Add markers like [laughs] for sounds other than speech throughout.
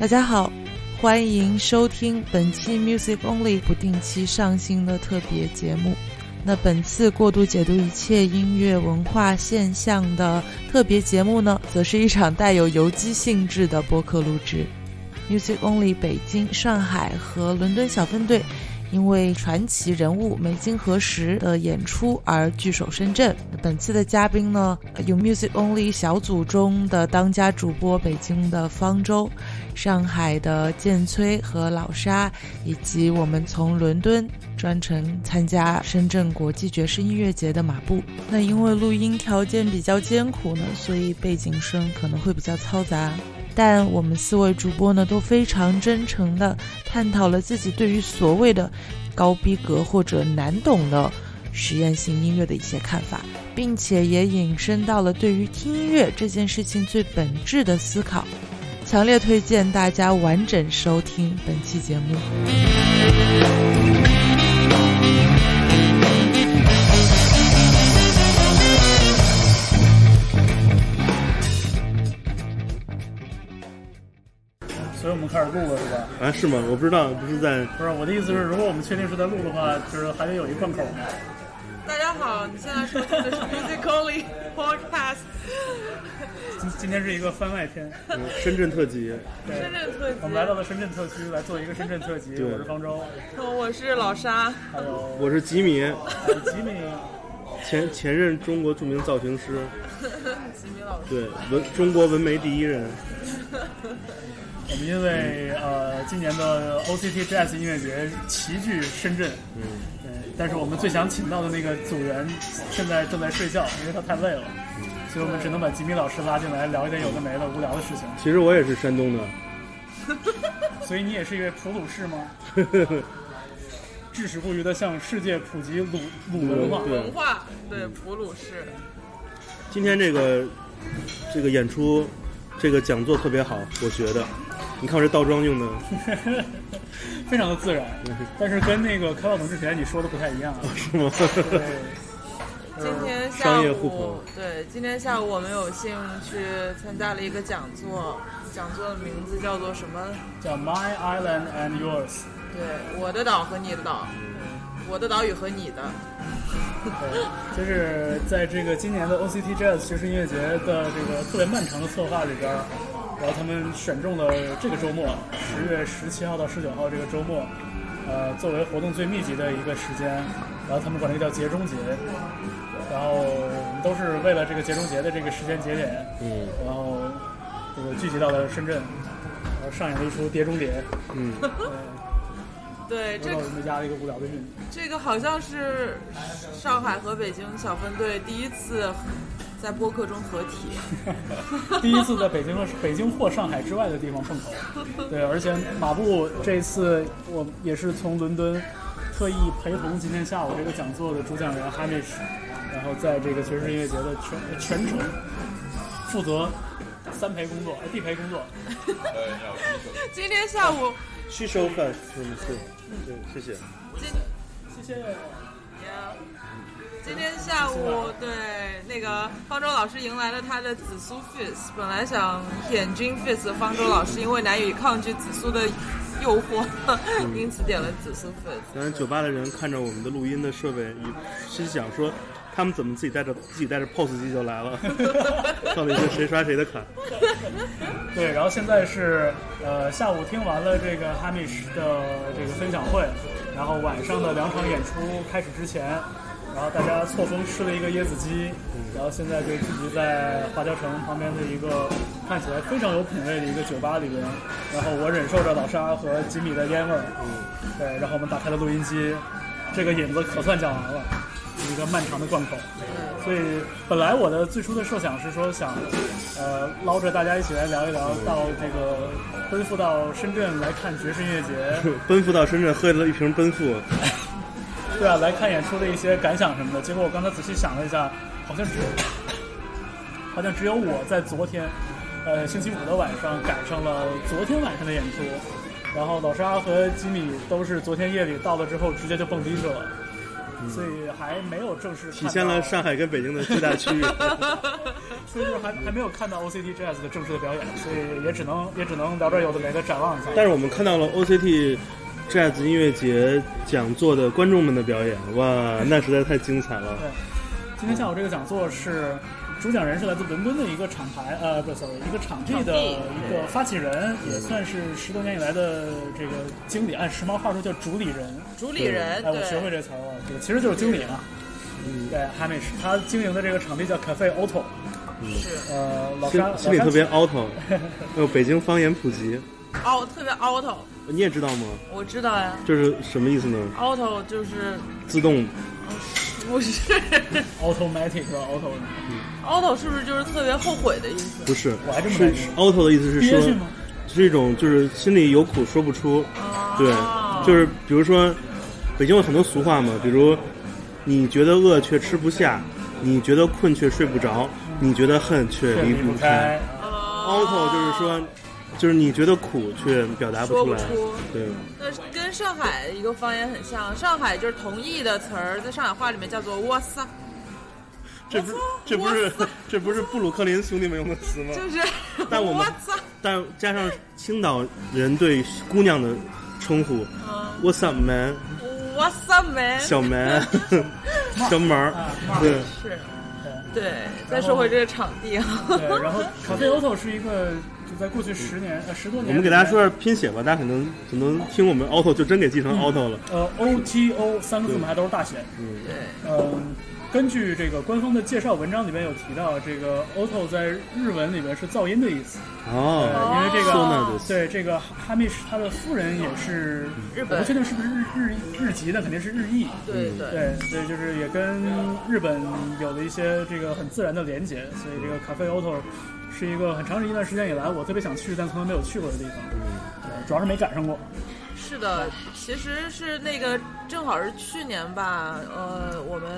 大家好，欢迎收听本期 Music Only 不定期上新的特别节目。那本次过度解读一切音乐文化现象的特别节目呢，则是一场带有游击性质的播客录制。Music Only 北京、上海和伦敦小分队。因为传奇人物梅金何时的演出而聚首深圳。本次的嘉宾呢，有 Music Only 小组中的当家主播北京的方舟、上海的建崔和老沙，以及我们从伦敦专程参加深圳国际爵士音乐节的马布。那因为录音条件比较艰苦呢，所以背景声可能会比较嘈杂。但我们四位主播呢都非常真诚地探讨了自己对于所谓的高逼格或者难懂的实验性音乐的一些看法，并且也引申到了对于听音乐这件事情最本质的思考。强烈推荐大家完整收听本期节目。我们开始录了，是吧？啊，是吗？我不知道，不是在。不是我的意思是，如果我们确定是在录的话，就是还得有一贯口。大家好，你现在收听的是 Musically Podcast。[laughs] 今今天是一个番外篇，深圳特辑。深圳特辑。我们来到了深圳特区，来做一个深圳特辑。我是方舟。我是老沙。还有，[laughs] 我是吉米。吉米，前前任中国著名造型师。[laughs] 吉米老师。对，文中国文眉第一人。我们因为呃今年的 OCT Jazz 音乐节齐聚深圳，嗯，对，但是我们最想请到的那个组员现在正在睡觉，因为他太累了，所以我们只能把吉米老师拉进来聊一点有的没的无聊的事情。其实我也是山东的，[laughs] 所以你也是一位普鲁士吗？至死不渝的向世界普及鲁鲁文化。文化对普鲁士。今天这个这个演出，这个讲座特别好，我觉得。你看我这倒装用的，[laughs] 非常的自然，[laughs] 但是跟那个开放总之前你说的不太一样啊，是吗？对。今天下午。对，今天下午我们有幸去参加了一个讲座，讲座的名字叫做什么？叫 My Island and Yours。对，我的岛和你的岛，我的岛屿和你的。对，就是在这个今年的 OCT Jazz 爵士音乐节的这个特别漫长的策划里边。然后他们选中了这个周末，十月十七号到十九号这个周末，呃，作为活动最密集的一个时间。然后他们管这个叫节中节。然后我们都是为了这个节中节的这个时间节点，嗯，然后这个聚集到了深圳，然后上演了一出《碟中谍》。嗯，对，这个压了一个无聊的韵。这个好像是上海和北京小分队第一次。在播客中合体，[laughs] 第一次在北京和 [laughs] 北京或上海之外的地方碰头，对，而且马布这次我也是从伦敦特意陪同今天下午这个讲座的主讲人 Hamish，然后在这个爵士音乐节的全全程负责三陪工作，哎，地陪工作。[laughs] 今天下午。去收饭是不是？对，谢谢。谢谢。今天下午，对那个方舟老师迎来了他的紫苏 fizz。本来想点军 fizz 的方舟老师，因为难以抗拒紫苏的诱惑，[laughs] 因此点了紫苏 fizz。当然，酒吧的人看着我们的录音的设备，心想说：他们怎么自己带着自己带着 POS 机就来了？[laughs] 到底是谁刷谁的卡？对，然后现在是呃下午听完了这个 Hamish 的这个分享会，然后晚上的两场演出开始之前。然后大家错峰吃了一个椰子鸡，然后现在就聚集在华侨城旁边的一个看起来非常有品位的一个酒吧里边。然后我忍受着老沙和吉米的烟味儿，对，然后我们打开了录音机，这个引子可算讲完了，一个漫长的贯口。所以本来我的最初的设想是说想，呃，捞着大家一起来聊一聊，到这个奔赴到深圳来看爵士音乐节，[laughs] 奔赴到深圳喝了一瓶奔赴。[laughs] 对啊，来看演出的一些感想什么的。结果我刚才仔细想了一下，好像只有，好像只有我在昨天，呃，星期五的晚上赶上了昨天晚上的演出。然后老沙和吉米都是昨天夜里到了之后直接就蹦迪去了。所以还没有正式体现了上海跟北京的巨大区域。[laughs] 所以说还还没有看到 OCT Jazz 的正式的表演，所以也只能也只能聊这有的没的展望一下。但是我们看到了 OCT Jazz 音乐节讲座的观众们的表演，哇，那实在太精彩了。对，今天下午这个讲座是。主讲人是来自伦敦的一个厂牌，呃，不，sorry，一个场地的一个发起人，也算是十多年以来的这个经理。按时髦话说叫主理人。主理人，哎，我学会这词儿了，这个其实就是经理嘛。嗯，对，Hamish，他经营的这个场地叫 Cafe Auto。是。呃，老沙心里特别 auto，有 [laughs] 北京方言普及。auto 特别 auto。你也知道吗？我知道呀。就是什么意思呢？auto 就是自动。不是，automatic auto。Auto 是不是就是特别后悔的意思？不是，我还这么认识。auto 的意思是说，是一种就是心里有苦说不出。对，就是比如说，北京有很多俗话嘛，比如你觉得饿却吃不下，你觉得困却睡不着，你觉得恨却离不开。auto 就是说，就是你觉得苦却表达不出来。对。那跟上海一个方言很像，上海就是同义的词儿，在上海话里面叫做哇塞。这不，这不是，[laughs] 这不是布鲁克林兄弟们用的词吗？就是，但我们，但加上青岛人对姑娘的称呼，What's up man？What's up man？小门，[laughs] 小门儿，对，是，对。再说回这个场地啊，对，然后咖啡 auto 是一个，就在过去十年呃十多年，我们给大家说下拼写吧，大家可能可能听我们 auto 就真给记成 auto 了。呃，O T O 三个字母还都是大写。嗯，对，嗯。根据这个官方的介绍文章里面有提到，这个 auto 在日文里面是噪音的意思。哦，因为这个对这个哈密什他的夫人也是日本，不确定是不是日日日籍的，肯定是日裔。对对对，所以就是也跟日本有了一些这个很自然的连接，所以这个咖啡 auto 是一个很长一段时间以来我特别想去但从来没有去过的地方。对，主要是没赶上过。是的，其实是那个正好是去年吧，呃，我们。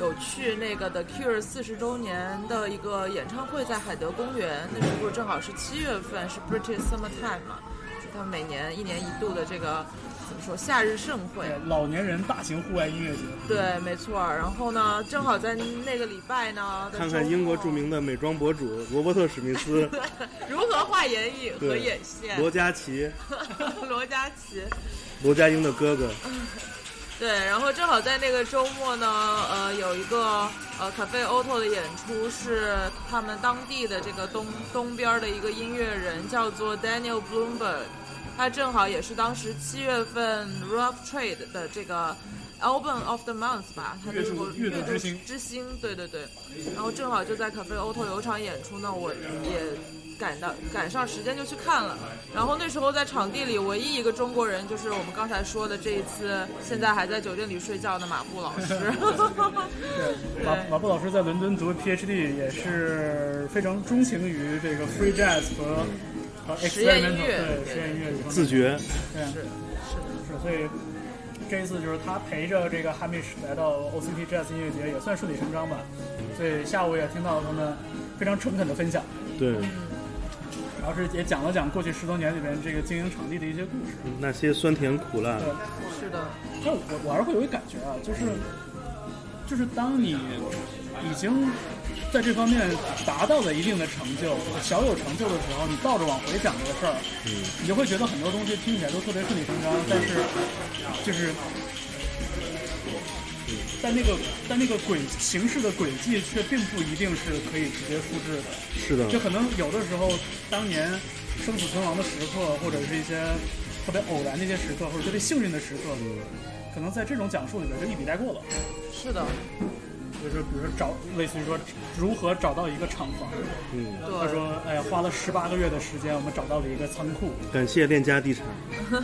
有去那个 The Cure 四十周年的一个演唱会，在海德公园，那时候正好是七月份，是 British Summer Time 嘛，就他们每年一年一度的这个怎么说夏日盛会，老年人大型户外音乐节。对，没错。然后呢，正好在那个礼拜呢，看看英国著名的美妆博主罗伯特史密斯 [laughs] 如何画眼影和眼线。[laughs] 罗嘉琪，罗嘉琪，罗家英的哥哥。对，然后正好在那个周末呢，呃，有一个呃咖啡 auto 的演出，是他们当地的这个东东边的一个音乐人，叫做 Daniel Bloomberg，他正好也是当时七月份 Rough Trade 的这个 Album of the Month 吧，他是乐队之星，之星，对对对，然后正好就在咖啡 auto 有场演出呢，我也。赶到赶上时间就去看了，然后那时候在场地里唯一一个中国人就是我们刚才说的这一次现在还在酒店里睡觉的马布老师。[laughs] 对，马马布老师在伦敦读 PhD，也是非常钟情于这个 Free Jazz 和和实验音乐，对实验音乐自觉。对，是是是，所以这一次就是他陪着这个 Hamish 来到 OCT Jazz 音乐节，也算顺理成章吧。所以下午也听到了他们非常诚恳的分享。对。然后是也讲了讲过去十多年里边这个经营场地的一些故事，那些酸甜苦辣。对，是的。但我我还是会有一个感觉啊，就是就是当你已经在这方面达到了一定的成就，小有成就的时候，你倒着往回讲这个事儿，嗯，你就会觉得很多东西听起来都特别顺理成章，但是就是。但那个但那个轨形式的轨迹却并不一定是可以直接复制的。是的。就可能有的时候，当年生死存亡的时刻，或者是一些特别偶然的一些时刻，或者特别幸运的时刻，可能在这种讲述里边就一笔带过了。是的。就是比如说找，类似于说如何找到一个厂房。嗯。他说：“哎呀，花了十八个月的时间，我们找到了一个仓库。”感谢链家地产。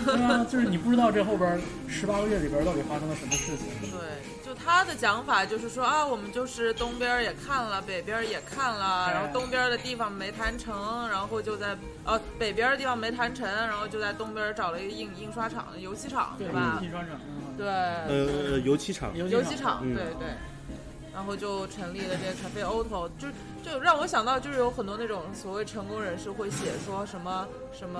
对啊，就是你不知道这后边十八个月里边到底发生了什么事情。对。就他的讲法就是说啊，我们就是东边也看了，北边也看了，然后东边的地方没谈成，然后就在呃北边的地方没谈成，然后就在东边找了一个印印刷厂、油漆厂，对吧？印刷厂，对，呃，油漆厂，油漆厂，对对。然后就成立了这个 Cafe auto，就就让我想到，就是有很多那种所谓成功人士会写说什么什么，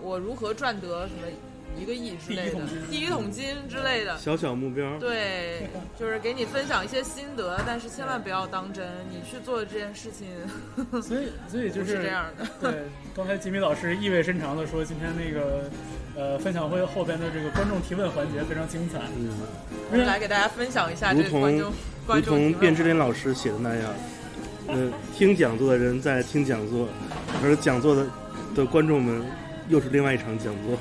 我如何赚得什么。一个亿之类的，第一桶金之类的。小小目标，对，就是给你分享一些心得，但是千万不要当真，你去做这件事情所以所以就不是这样的。对，刚才吉米老师意味深长的说，今天那个呃分享会后边的这个观众提问环节非常精彩。嗯，来给大家分享一下这个观众观如同卞之琳老师写的那样，嗯，听讲座的人在听讲座，而讲座的的观众们又是另外一场讲座。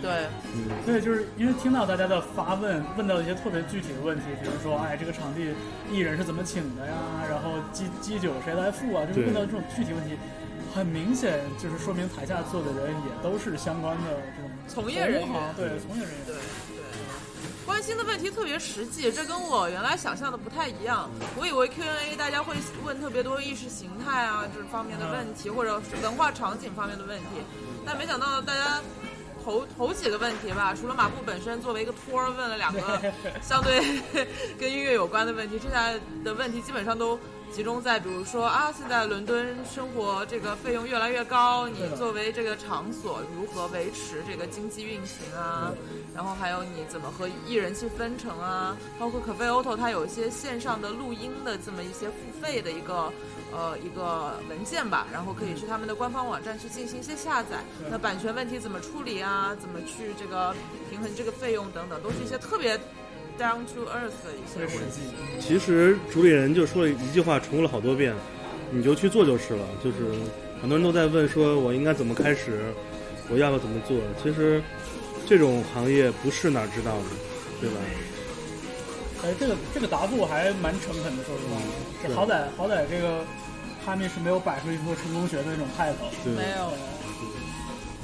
对，嗯，对，就是因为听到大家的发问，问到一些特别具体的问题，比如说，哎，这个场地艺人是怎么请的呀？然后基基酒谁来付啊？就是问到这种具体问题，很明显就是说明台下坐的人也都是相关的这种从业人员对，从业人员。对对，关心的问题特别实际，这跟我原来想象的不太一样。我以为 Q&A 大家会问特别多意识形态啊这方面的问题，或者文化场景方面的问题，但没想到大家头头几个问题吧，除了马布本身作为一个托儿问了两个相对 [laughs] 跟音乐有关的问题，剩下的问题基本上都集中在比如说啊，现在伦敦生活这个费用越来越高，你作为这个场所如何维持这个经济运行啊？然后还有你怎么和艺人去分成啊？包括可飞 Auto 它有一些线上的录音的这么一些付费的一个呃一个文件吧，然后可以去他们的官方网站去进行一些下载。那版权问题怎么处理啊？怎么去这个平衡这个费用等等，都是一些特别 down to earth 的一些实问题。际，其实主理人就说了一句话，重复了好多遍，你就去做就是了。就是很多人都在问说，我应该怎么开始，我要不要怎么做？其实这种行业不是哪儿知道的，对吧？哎，这个这个答复还蛮诚恳的，说实话，是这好歹好歹这个哈密是没有摆出一副成功学的那种态度。没有，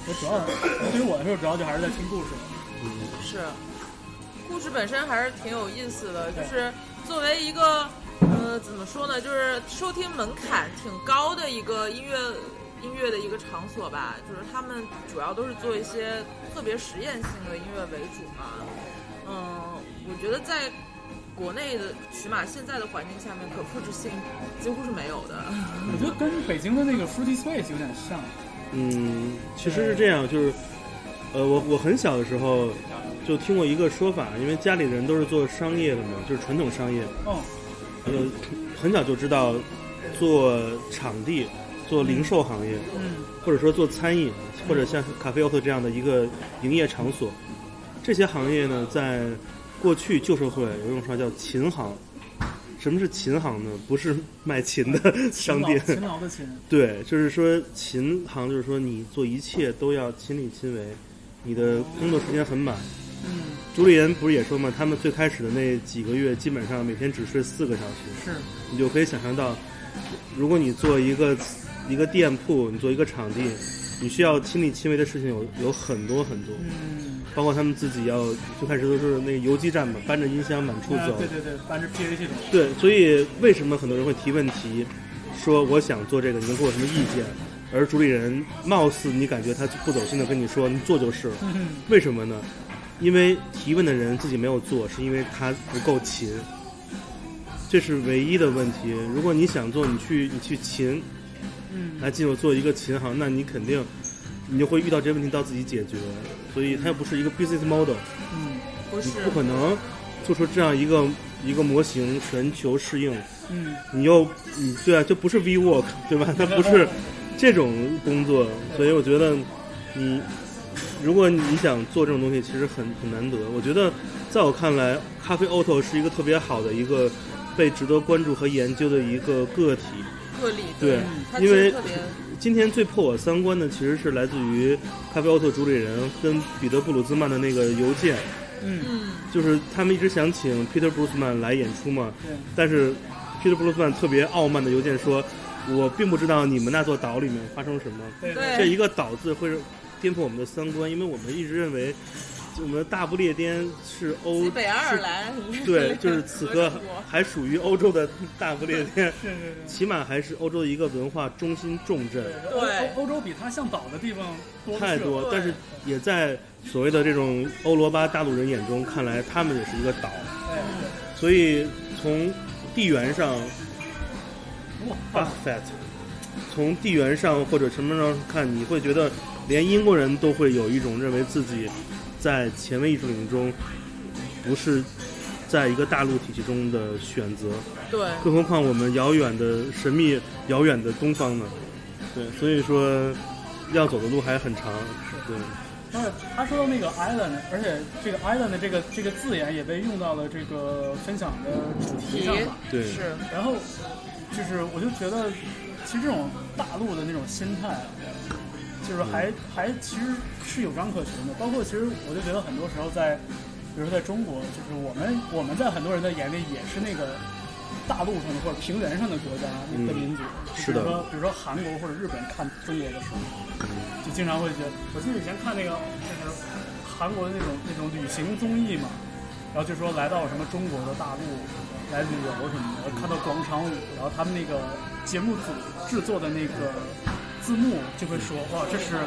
我主要对于我来说，主要就还是在听故事。嗯，是，故事本身还是挺有意思的，就是作为一个呃怎么说呢，就是收听门槛挺高的一个音乐音乐的一个场所吧，就是他们主要都是做一些特别实验性的音乐为主嘛。嗯，我觉得在国内的起码现在的环境下面，可复制性几乎是没有的。我觉得跟北京的那个 Fruity Space 有点像。嗯，其实是这样，就是，呃，我我很小的时候就听过一个说法，因为家里人都是做商业的嘛，就是传统商业，哦，呃，很早就知道做场地、做零售行业，嗯，或者说做餐饮，或者像咖啡 auto 这样的一个营业场所，这些行业呢，在过去旧社会有一种说法叫琴行。什么是琴行呢？不是卖琴的商店，勤劳的勤，[laughs] 对，就是说琴行，就是说你做一切都要亲力亲为，你的工作时间很满。嗯，主理人不是也说嘛，他们最开始的那几个月，基本上每天只睡四个小时，是，你就可以想象到，如果你做一个一个店铺，你做一个场地，你需要亲力亲为的事情有有很多很多，嗯，包括他们自己要最开始都是那个游击战嘛，搬着音箱满处走，啊对对对，搬着 PA 系统，对，所以为什么很多人会提问题，说我想做这个，你能给我什么意见？而主理人貌似你感觉他不走心的跟你说，你做就是了。嗯，为什么呢？因为提问的人自己没有做，是因为他不够勤，这是唯一的问题。如果你想做，你去你去勤嗯，来进入做一个琴行，那你肯定你就会遇到这些问题，到自己解决。所以它又不是一个 business model，嗯，不是你不可能做出这样一个一个模型全球适应。嗯，你又你对啊，这不是 V work 对吧？它不是这种工作，所以我觉得你如果你想做这种东西，其实很很难得。我觉得在我看来，咖啡 auto 是一个特别好的一个被值得关注和研究的一个个体。个例，对它因为今天最破我三观的，其实是来自于咖啡 auto 主理人跟彼得布鲁兹曼的那个邮件，嗯，嗯。就是他们一直想请 Peter Brusman 来演出嘛，对，但是 Peter Brusman 特别傲慢的邮件说，我并不知道你们那座岛里面发生什么。这一个“岛”字会颠覆我们的三观，因为我们一直认为我们的大不列颠是欧北爱尔兰，[laughs] 对，就是此刻还属于欧洲的大不列颠，是是是。[laughs] 起码还是欧洲的一个文化中心重镇，欧对欧欧洲比它像岛的地方多太多。但是也在所谓的这种欧罗巴大陆人眼中看来，他们也是一个岛。哎，所以从地缘上哇，，buffet，从地缘上或者什么上看，你会觉得连英国人都会有一种认为自己在前卫艺术领域中不是在一个大陆体系中的选择。对，更何况我们遥远的神秘、遥远的东方呢？对，所以说要走的路还很长。对。但是他说到那个 island，而且这个 island 的这个这个字眼也被用到了这个分享的主题上嘛。对。是。然后就是我就觉得，其实这种大陆的那种心态，就是还还其实是有章可循的。包括其实我就觉得很多时候在，比如说在中国，就是我们我们在很多人的眼里也是那个大陆上的或者平原上的国家的民族。是的。比如说比如说韩国或者日本看中国的时候。就经常会觉得，我记得以前看那个就是韩国的那种那种旅行综艺嘛，然后就说来到什么中国的大陆来旅游什么的，看到广场舞，然后他们那个节目组制作的那个字幕就会说，哇，这是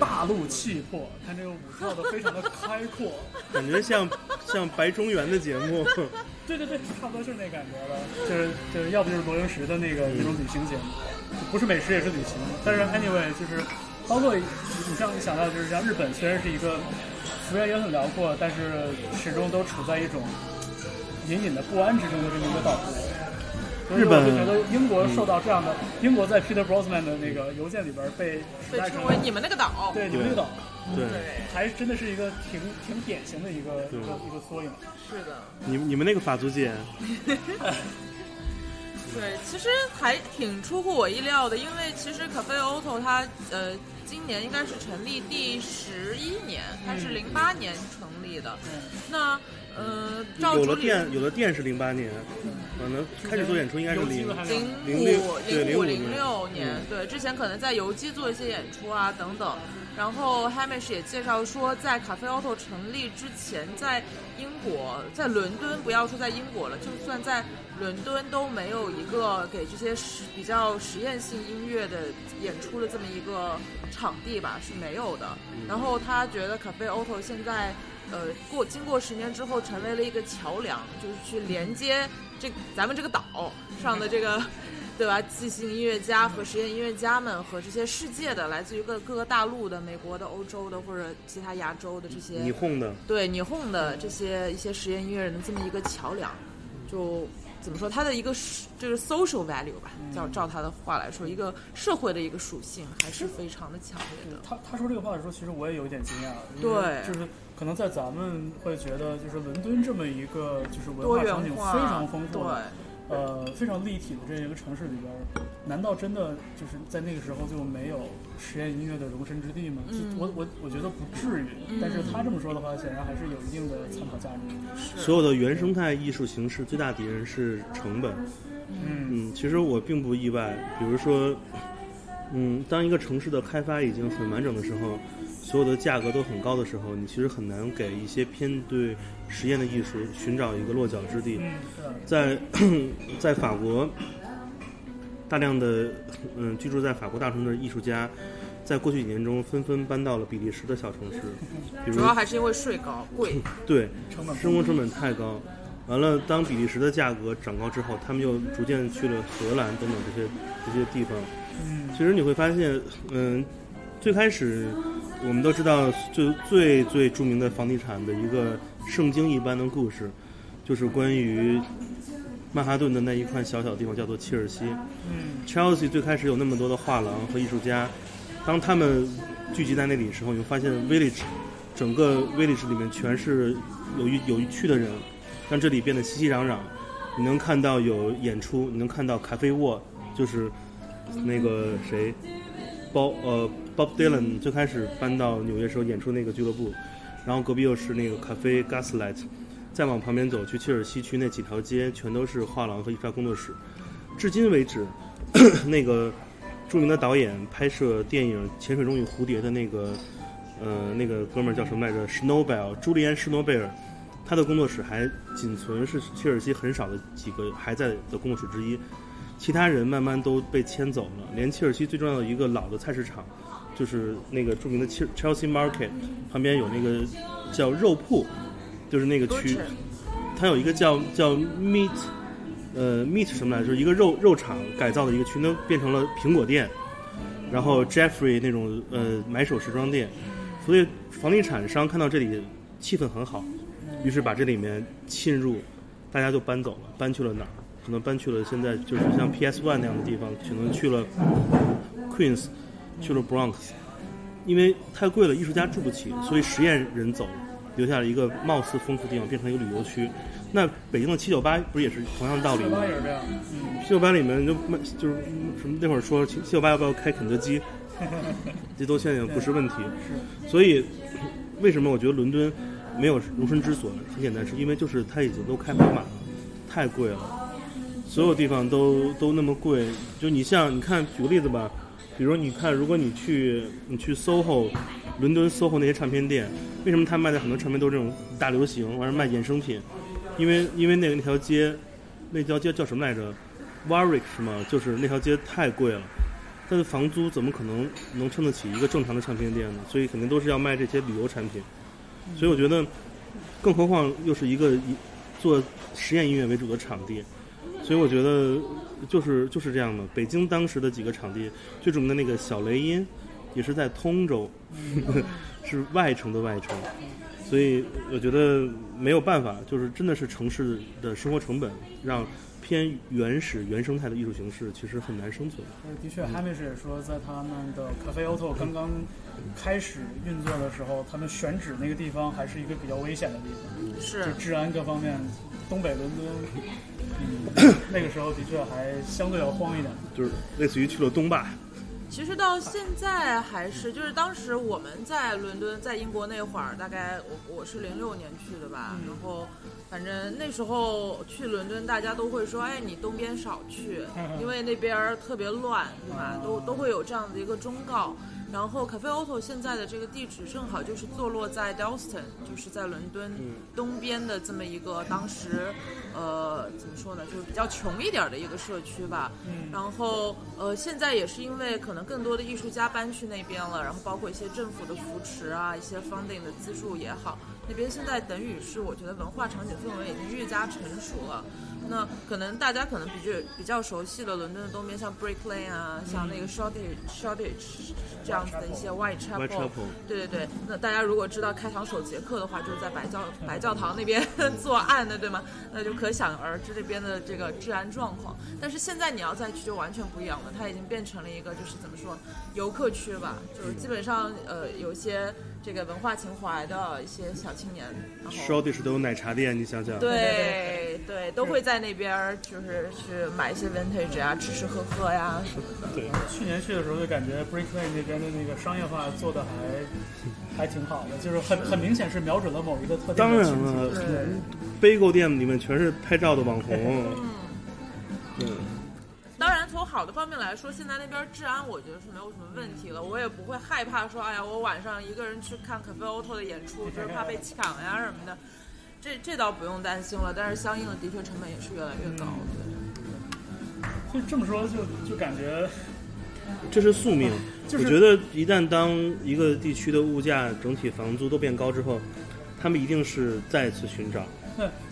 大陆气魄，看这个舞跳的非常的开阔，[laughs] 感觉像像白中原的节目。[laughs] 对对对，差不多就是那感觉了，就是就是要不就是罗英石的那个那种旅行节目，不是美食也是旅行，但是 anyway 就是。包括你像你想到就是像日本，虽然是一个幅员也很辽阔，但是始终都处在一种隐隐的不安之中的这么一个岛国。日本就觉得英国受到这样的，英国在 Peter Brosman 的那个邮件里边被被称为你们那个岛，对你们那个岛，对，还真的是一个挺挺典型的一个一个一个缩影。是的，你你们那个法租界。[laughs] 对，其实还挺出乎我意料的，因为其实 Cafe Auto 它呃。今年应该是成立第十一年，它是零八年成立的。那呃，有了店，有了店是零八年，可能开始做演出应该是零零五零五零六年。对，之前可能在游击做一些演出啊等等。然后 Hamish 也介绍说，在 Cafe Auto 成立之前，在英国，在伦敦，不要说在英国了，就算在伦敦都没有一个给这些实比较实验性音乐的演出的这么一个场地吧，是没有的。然后他觉得 Cafe Auto 现在，呃，过经过十年之后，成为了一个桥梁，就是去连接这咱们这个岛上的这个。对吧？即兴音乐家和实验音乐家们和这些世界的来自于各各个大陆的、美国的、欧洲的或者其他亚洲的这些霓虹的对霓虹的这些一些实验音乐人的这么一个桥梁，就怎么说？它的一个就是 social value 吧，叫照他的话来说，一个社会的一个属性还是非常的强烈的。他他说这个话的时候，其实我也有一点惊讶。对，就是可能在咱们会觉得，就是伦敦这么一个就是文化场景非常丰富。对。呃，非常立体的这样一个城市里边，难道真的就是在那个时候就没有实验音乐的容身之地吗？我我我觉得不至于，但是他这么说的话，显然还是有一定的参考价值。所有的原生态艺术形式最大敌人是成本。嗯嗯，其实我并不意外。比如说，嗯，当一个城市的开发已经很完整的时候。所有的价格都很高的时候，你其实很难给一些偏对实验的艺术寻找一个落脚之地。在 [clears throat] 在法国，大量的嗯居住在法国大城的艺术家，在过去几年中纷纷搬到了比利时的小城市。主要还是因为税高贵。对，生活成本太高。完了，当比利时的价格涨高之后，他们又逐渐去了荷兰等等这些这些地方。嗯，其实你会发现，嗯，最开始。我们都知道，最最最著名的房地产的一个圣经一般的故事，就是关于曼哈顿的那一块小小地方，叫做切尔西。嗯，Chelsea 最开始有那么多的画廊和艺术家，当他们聚集在那里的时候，你会发现 Village 整个 Village 里面全是有有一趣的人，让这里变得熙熙攘攘。你能看到有演出，你能看到咖啡沃，就是那个谁。包呃，Bob Dylan 最开始搬到纽约时候演出那个俱乐部，然后隔壁又是那个咖啡 Gaslight，再往旁边走去切尔西区那几条街全都是画廊和艺术工作室。至今为止，[clears throat] 那个著名的导演拍摄电影《潜水中与蝴蝶》的那个呃那个哥们儿叫什么来着？施诺贝尔，朱利安·施诺贝尔，他的工作室还仅存是切尔西很少的几个还在的工作室之一。其他人慢慢都被迁走了，连切尔西最重要的一个老的菜市场，就是那个著名的切 Chelsea Market 旁边有那个叫肉铺，就是那个区，它有一个叫叫 Meat，呃 Meat 什么来着？就是一个肉肉厂改造的一个区，那变成了苹果店，然后 Jeffrey 那种呃买手时装店。所以房地产商看到这里气氛很好，于是把这里面侵入，大家就搬走了，搬去了哪儿？可能搬去了现在就是像 PS One 那样的地方，可能去了 Queens，去了 Bronx，因为太贵了，艺术家住不起，所以实验人走了，留下了一个貌似丰富的地方，变成一个旅游区。那北京的七九八不是也是同样道理吗？也是这样。嗯，七九八里面就卖就是什么那会儿说七九八要不要开肯德基，[laughs] 这都现在不是问题。所以为什么我觉得伦敦没有容身之所？很简单，是因为就是它已经都开满了，太贵了。所有地方都都那么贵，就你像你看，举个例子吧，比如你看，如果你去你去 SOHO，伦敦 SOHO 那些唱片店，为什么他卖的很多唱片都是这种大流行，完了卖衍生品？因为因为那个那条街，那条街叫什么来着？Warwick 是吗？就是那条街太贵了，它的房租怎么可能能撑得起一个正常的唱片店呢？所以肯定都是要卖这些旅游产品。所以我觉得，更何况又是一个以做实验音乐为主的场地。所以我觉得就是就是这样的。北京当时的几个场地，最著名的那个小雷音，也是在通州，[laughs] 是外城的外城。所以我觉得没有办法，就是真的是城市的生活成本，让偏原始原生态的艺术形式其实很难生存。的确，Hamish 也说，在他们的 Cafe Auto 刚刚开始运作的时候，他们选址那个地方还是一个比较危险的地方，是就治安各方面，东北伦敦。嗯，[coughs] 那个时候的确还相对要慌一点，就是类似于去了东坝。其实到现在还是，就是当时我们在伦敦，在英国那会儿，大概我我是零六年去的吧，然后反正那时候去伦敦，大家都会说，哎，你东边少去，[laughs] 因为那边特别乱，对吧？都都会有这样的一个忠告。然后，Cafe Auto 现在的这个地址正好就是坐落在 Dalston，就是在伦敦东边的这么一个当时，呃，怎么说呢，就是比较穷一点的一个社区吧。嗯然后，呃，现在也是因为可能更多的艺术家搬去那边了，然后包括一些政府的扶持啊，一些 funding 的资助也好，那边现在等于是我觉得文化场景氛围已经越加成熟了。那可能大家可能比较比较熟悉的伦敦的东边，像 Brick Lane 啊，像那个 Shoreditch Shoreditch 这样子的一些 Whitechapel，对对对。那大家如果知道开膛手杰克的话，就是在白教白教堂那边作案的，对吗？那就可想而知这边的这个治安状况。但是现在你要再去就完全不一样了，它已经变成了一个就是怎么说游客区吧，就是基本上呃有一些。这个文化情怀的一些小青年，然后 Shoreditch 都有奶茶店，你想想，对对，都会在那边就是去买一些 vintage 啊，吃吃喝喝呀什么的。对，去年去的时候就感觉 Lane 那边的那个商业化做的还还挺好的，就是很很明显是瞄准了某一个特定当然了，杯购店里面全是拍照的网红。嗯。当然，从好的方面来说，现在那边治安我觉得是没有什么问题了。我也不会害怕说，哎呀，我晚上一个人去看 Cafe Auto 的演出，就是怕被抢呀什么的。这这倒不用担心了。但是相应的，的确成本也是越来越高。对。就这么说，就就感觉这是宿命。我觉得一旦当一个地区的物价整体房租都变高之后，他们一定是再次寻找。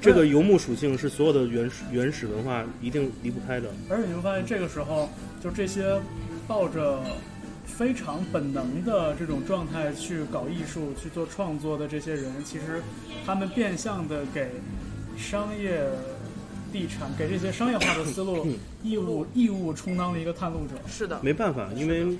这个游牧属性是所有的原始原始文化一定离不开的。而且你会发现，这个时候就这些抱着非常本能的这种状态去搞艺术、去做创作的这些人，其实他们变相的给商业地产、给这些商业化的思路义务义务充当了一个探路者。是的，没办法，因为。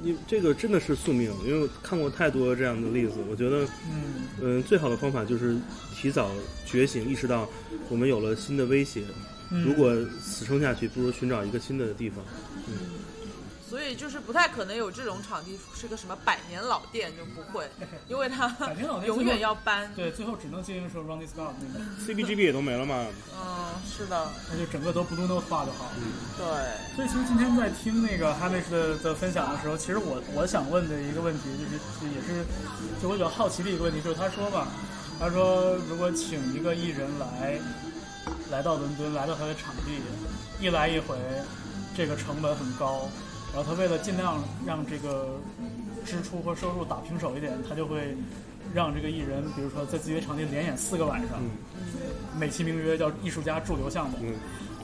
你这个真的是宿命，因为我看过太多这样的例子。我觉得，嗯嗯，最好的方法就是提早觉醒，意识到我们有了新的威胁。如果死撑下去，不如寻找一个新的地方。嗯。所以就是不太可能有这种场地是个什么百年老店就不会，[laughs] 因为它永远要搬。对，最后只能经营说 Running Scott 那个 [laughs] CBGB 也都没了嘛。嗯，是的。那就整个都不动都画就好。嗯，对。所以其实今天在听那个 Hamish 的的分享的时候，其实我我想问的一个问题就是，也是就我比较好奇的一个问题，就是他说吧，他说如果请一个艺人来来到伦敦，来到他的场地，一来一回，这个成本很高。然后他为了尽量让这个支出和收入打平手一点，他就会让这个艺人，比如说在自己的场地连演四个晚上，美其名曰叫艺术家驻留项目。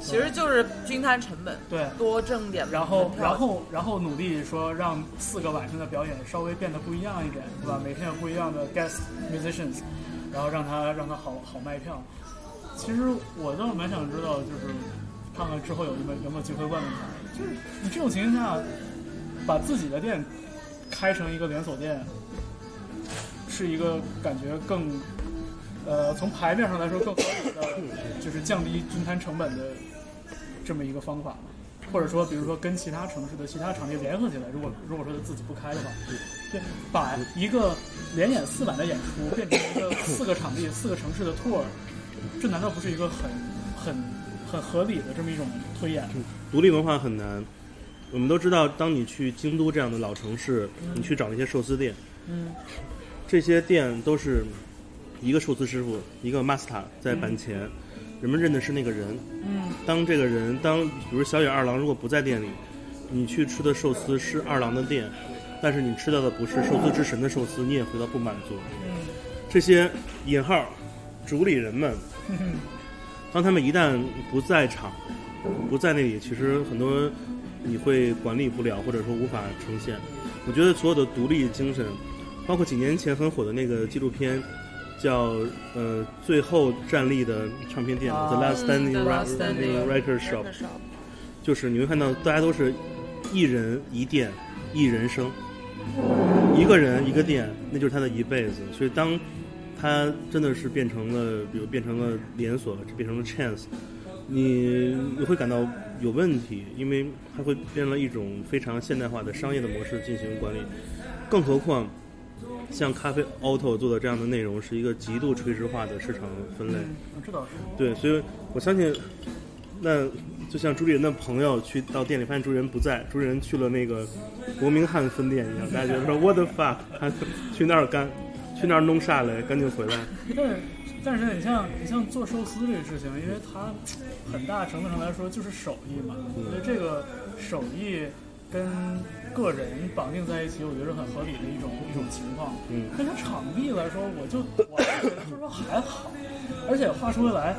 其实就是均摊成本，对，多挣点。然后，然后，然后努力说让四个晚上的表演稍微变得不一样一点，对吧？每天有不一样的 guest musicians，然后让他让他好好卖票。其实我倒是蛮想知道，就是看看之后有没有有没有机会问问他，就是你这种情况下，把自己的店开成一个连锁店，是一个感觉更。呃，从牌面上来说更合理的，就是降低均摊成本的这么一个方法嘛，或者说，比如说跟其他城市的其他场地联合起来，如果如果说他自己不开的话，[laughs] 对，把一个连演四晚的演出变成一个四个场地、四个城市的 tour，这难道不是一个很很很合理的这么一种推演？独立文化很难，我们都知道，当你去京都这样的老城市，你去找那些寿司店，嗯，这些店都是。一个寿司师傅，一个 master 在板前，人们认的是那个人。嗯，当这个人，当比如小野二郎如果不在店里，你去吃的寿司是二郎的店，但是你吃到的不是寿司之神的寿司，你也回到不满足。嗯，这些引号主理人们，[laughs] 当他们一旦不在场，不在那里，其实很多你会管理不了，或者说无法呈现。我觉得所有的独立精神，包括几年前很火的那个纪录片。叫呃，最后站立的唱片店，The Last Standing Record Shop，就是你会看到大家都是一人一店一人生，一个人一个店，那就是他的一辈子。所以当他真的是变成了，比如变成了连锁，变成了 chance，你你会感到有问题，因为它会变成了一种非常现代化的商业的模式进行管理，更何况。像咖啡 auto 做的这样的内容，是一个极度垂直化的市场分类。对，所以我相信，那就像朱丽人的朋友去到店里，发现朱丽人不在，朱丽人去了那个伯明翰分店一样，大家觉得说 What the fuck？他去那儿干，去那儿弄啥嘞？赶紧回来。[laughs] 但是，但是你像你像做寿司这个事情，因为它很大程度上来说就是手艺嘛，所以这个手艺。跟个人绑定在一起，我觉得是很合理的一种一种情况。嗯，但是场地来说，我就我觉得就是说还好，而且话说回来，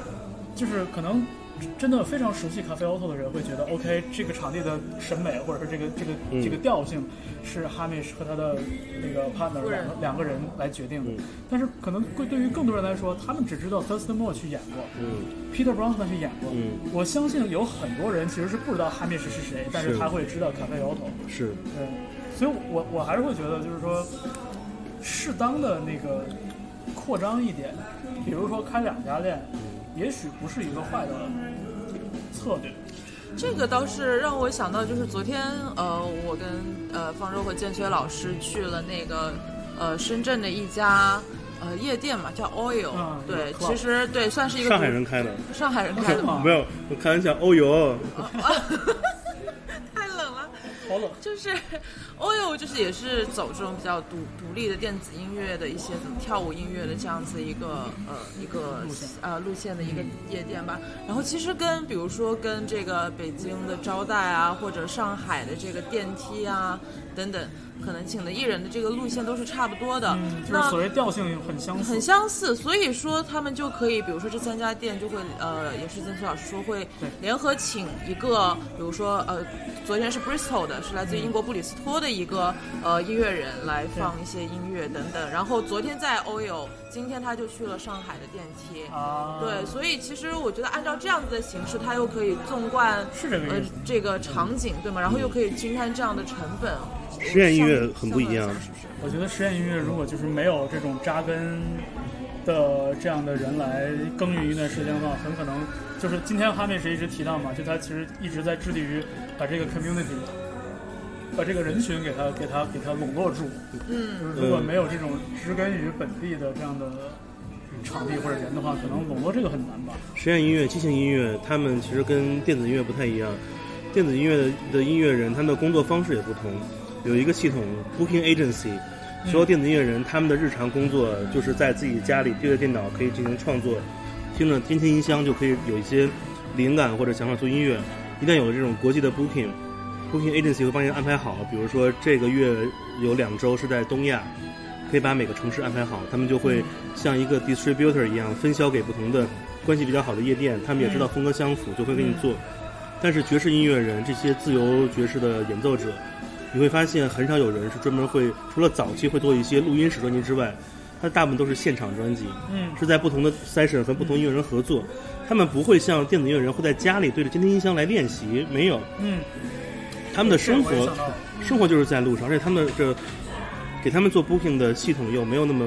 就是可能。真的非常熟悉咖啡 auto 的人会觉得，OK，这个场地的审美或者是这个这个这个调性是 Hamish 和他的那个 partner 两个两个人来决定的。但是可能会对于更多人来说，他们只知道 Thurston Moore 去演过嗯，Peter Bronsman 去演过。我相信有很多人其实是不知道 Hamish 是谁，但是他会知道咖啡 auto。是，对，所以我我还是会觉得，就是说，适当的那个扩张一点，比如说开两家店。也许不是一个坏的策略。这个倒是让我想到，就是昨天，呃，我跟呃方舟和建缺老师去了那个呃深圳的一家呃夜店嘛，叫 Oil。对，其实对，算是一个上海人开的。上海人开的吗？没有，我开玩笑。[laughs] Oil。好冷。就是。Oil 就是也是走这种比较独独立的电子音乐的一些怎么跳舞音乐的这样子一个呃一个呃路线的一个夜店吧。然后其实跟比如说跟这个北京的招待啊，或者上海的这个电梯啊等等。可能请的艺人的这个路线都是差不多的，就是所谓调性很相似，很相似。所以说他们就可以，比如说这三家店就会，呃，也是曾崔老师说会联合请一个，比如说呃，昨天是 Bristol 的，是来自于英国布里斯托的一个呃音乐人来放一些音乐等等。然后昨天在 Oil，今天他就去了上海的电梯。啊，对，所以其实我觉得按照这样子的形式，他又可以纵贯是这个呃这个场景对吗？然后又可以均摊这样的成本。实验音乐很不一样。我觉得实验音乐如果就是没有这种扎根的这样的人来耕耘一段时间的话，很可能就是今天哈密是一直提到嘛，就他其实一直在致力于把这个 community，把这个人群给他给他给他笼络住。嗯。就是如果没有这种植根于本地的这样的场地或者人的话，可能笼络这个很难吧。实验音乐、即兴音乐，他们其实跟电子音乐不太一样。电子音乐的的音乐人，他们的工作方式也不同。有一个系统，Booking Agency，所有电子音乐人他们的日常工作就是在自己家里对着电脑可以进行创作，听着监听音箱就可以有一些灵感或者想法做音乐。一旦有了这种国际的 Booking，Booking Agency 会帮你安排好，比如说这个月有两周是在东亚，可以把每个城市安排好，他们就会像一个 distributor 一样分销给不同的关系比较好的夜店，他们也知道风格相符，就会给你做。但是爵士音乐人这些自由爵士的演奏者，你会发现很少有人是专门会除了早期会做一些录音室专辑之外，他大部分都是现场专辑，嗯是在不同的 session 和不同音乐人合作。他们不会像电子音乐人会在家里对着监听音箱来练习，没有，嗯，他们的生活生活就是在路上，而且他们这给他们做 booking 的系统又没有那么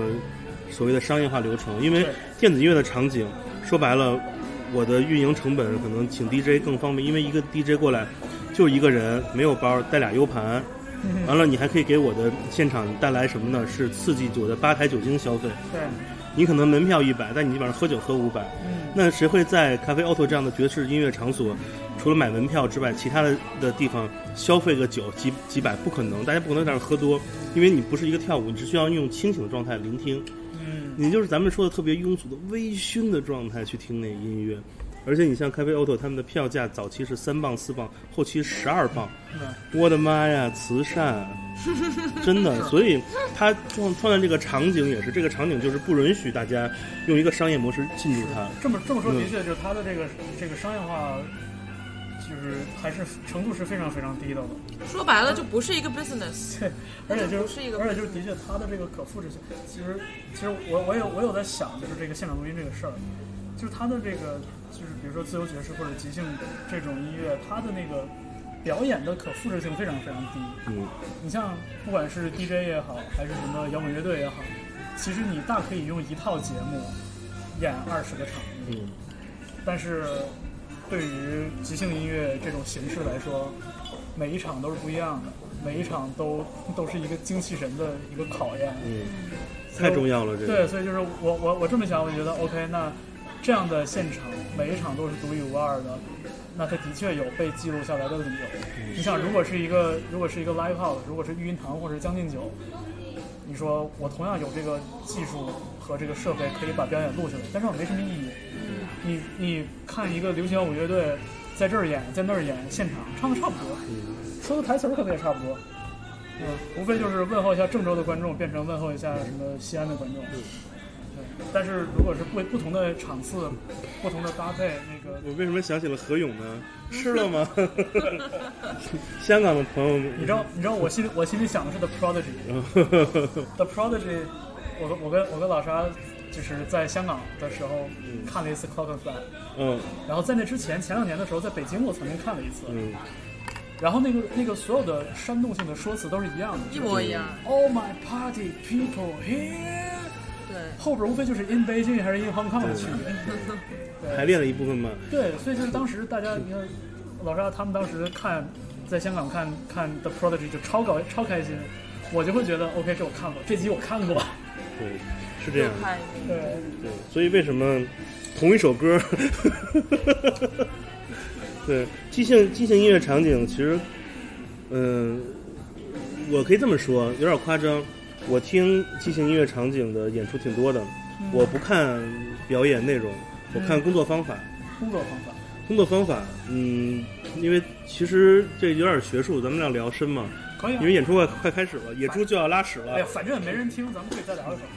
所谓的商业化流程，因为电子音乐的场景说白了，我的运营成本可能请 DJ 更方便，因为一个 DJ 过来就一个人，没有包，带俩 U 盘，完了你还可以给我的现场带来什么呢？是刺激我的吧台酒精消费。对，你可能门票一百，但你基本上喝酒喝五百，嗯那谁会在咖啡 auto 这样的爵士音乐场所，除了买门票之外，其他的的地方消费个酒几几百？不可能，大家不可能在那儿喝多，因为你不是一个跳舞，你只需要用清醒的状态聆听，嗯你就是咱们说的特别庸俗的微醺的状态去听那音乐。而且你像咖啡 auto 他们的票价早期是三磅四磅，后期十二磅，我的妈呀，慈善，[laughs] 真的，所以他创创建这个场景也是，这个场景就是不允许大家用一个商业模式进入它。这么这么说，嗯的确就是它的这个这个商业化，就是还是程度是非常非常低的了。[laughs] 说白了就不是一个 business。对，[laughs] 而且就不是一个而且就是的确，它的这个可复制性，其实其实我我有我有在想，就是这个现场录音这个事儿，就是它的这个就是比如说自由爵士或者即兴这种音乐，它的那个表演的可复制性非常非常低。嗯，你像不管是 DJ 也好，还是什么摇滚乐队也好，其实你大可以用一套节目演二十个场。嗯，但是对于即兴音乐这种形式来说，每一场都是不一样的，每一场都都是一个精气神的一个考验。嗯，太重要了，这个对，所以就是我我我这么想，我觉得 OK，那这样的现场每一场都是独一无二的，那它的确有被记录下来的理由。你想，如果是一个如果是一个 live house，如果是育音堂或者是将进酒，你说我同样有这个技术和这个设备可以把表演录下来，但是我没什么意义。你你看一个流行摇滚乐队在这儿演，在那儿演，现场唱的差不多，说的台词儿可能也差不多。嗯，无非就是问候一下郑州的观众，变成问候一下什么西安的观众。对，但是如果是不不同的场次、不同的搭配，那个我为什么想起了何勇呢？吃了吗？[laughs] 香港的朋友们，你知道你知道我心里我心里想的是 The Prodigy，The [laughs] Prodigy，我跟我跟我跟老沙就是在香港的时候看了一次 Clockenflap，嗯。然后在那之前前两年的时候在北京我曾经看了一次，嗯，然后那个那个所有的煽动性的说辞都是一样的，一模一样。All my party people here，对，后边无非就是 in Beijing 还是 in Hong Kong 的区别。排练了一部分嘛。对，所以就是当时大家，你看老沙他们当时看在香港看看 The Prodigy 就超高超开心，我就会觉得 OK，这我看过，这集我看过。对，是这样。对，对，所以为什么同一首歌？[laughs] 对，即兴即兴音乐场景，其实，嗯、我可以这么说，有点夸张。我听即兴音乐场景的演出挺多的，我不看表演内容，我看工作方法。工作方法。工作方法，嗯，因为其实这有点学术，咱们俩聊深嘛。可以啊因为演出快快开始了，野猪就要拉屎了哎呀，。反正也没人听，咱们可以再聊一会儿。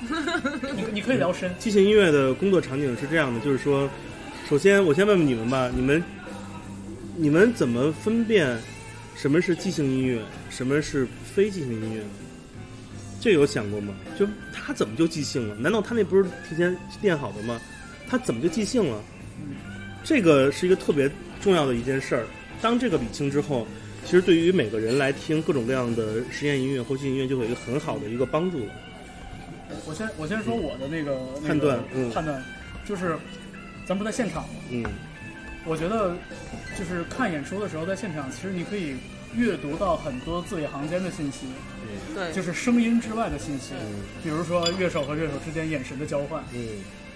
你你可以聊深，即兴音乐的工作场景是这样的，就是说，首先我先问问你们吧，你们你们怎么分辨什么是即兴音乐，什么是非即兴音乐呢？这有想过吗？就他怎么就即兴了？难道他那不是提前练好的吗？他怎么就即兴了？这个是一个特别重要的一件事儿。当这个理清之后，其实对于每个人来听各种各样的实验音乐或即兴音乐，就有一个很好的一个帮助了。我先我先说我的那个、那个判断嗯。判断，就是咱不在现场吗？嗯。我觉得就是看演出的时候，在现场其实你可以阅读到很多字里行间的信息，对，就是声音之外的信息，嗯。比如说乐手和乐手之间眼神的交换，嗯。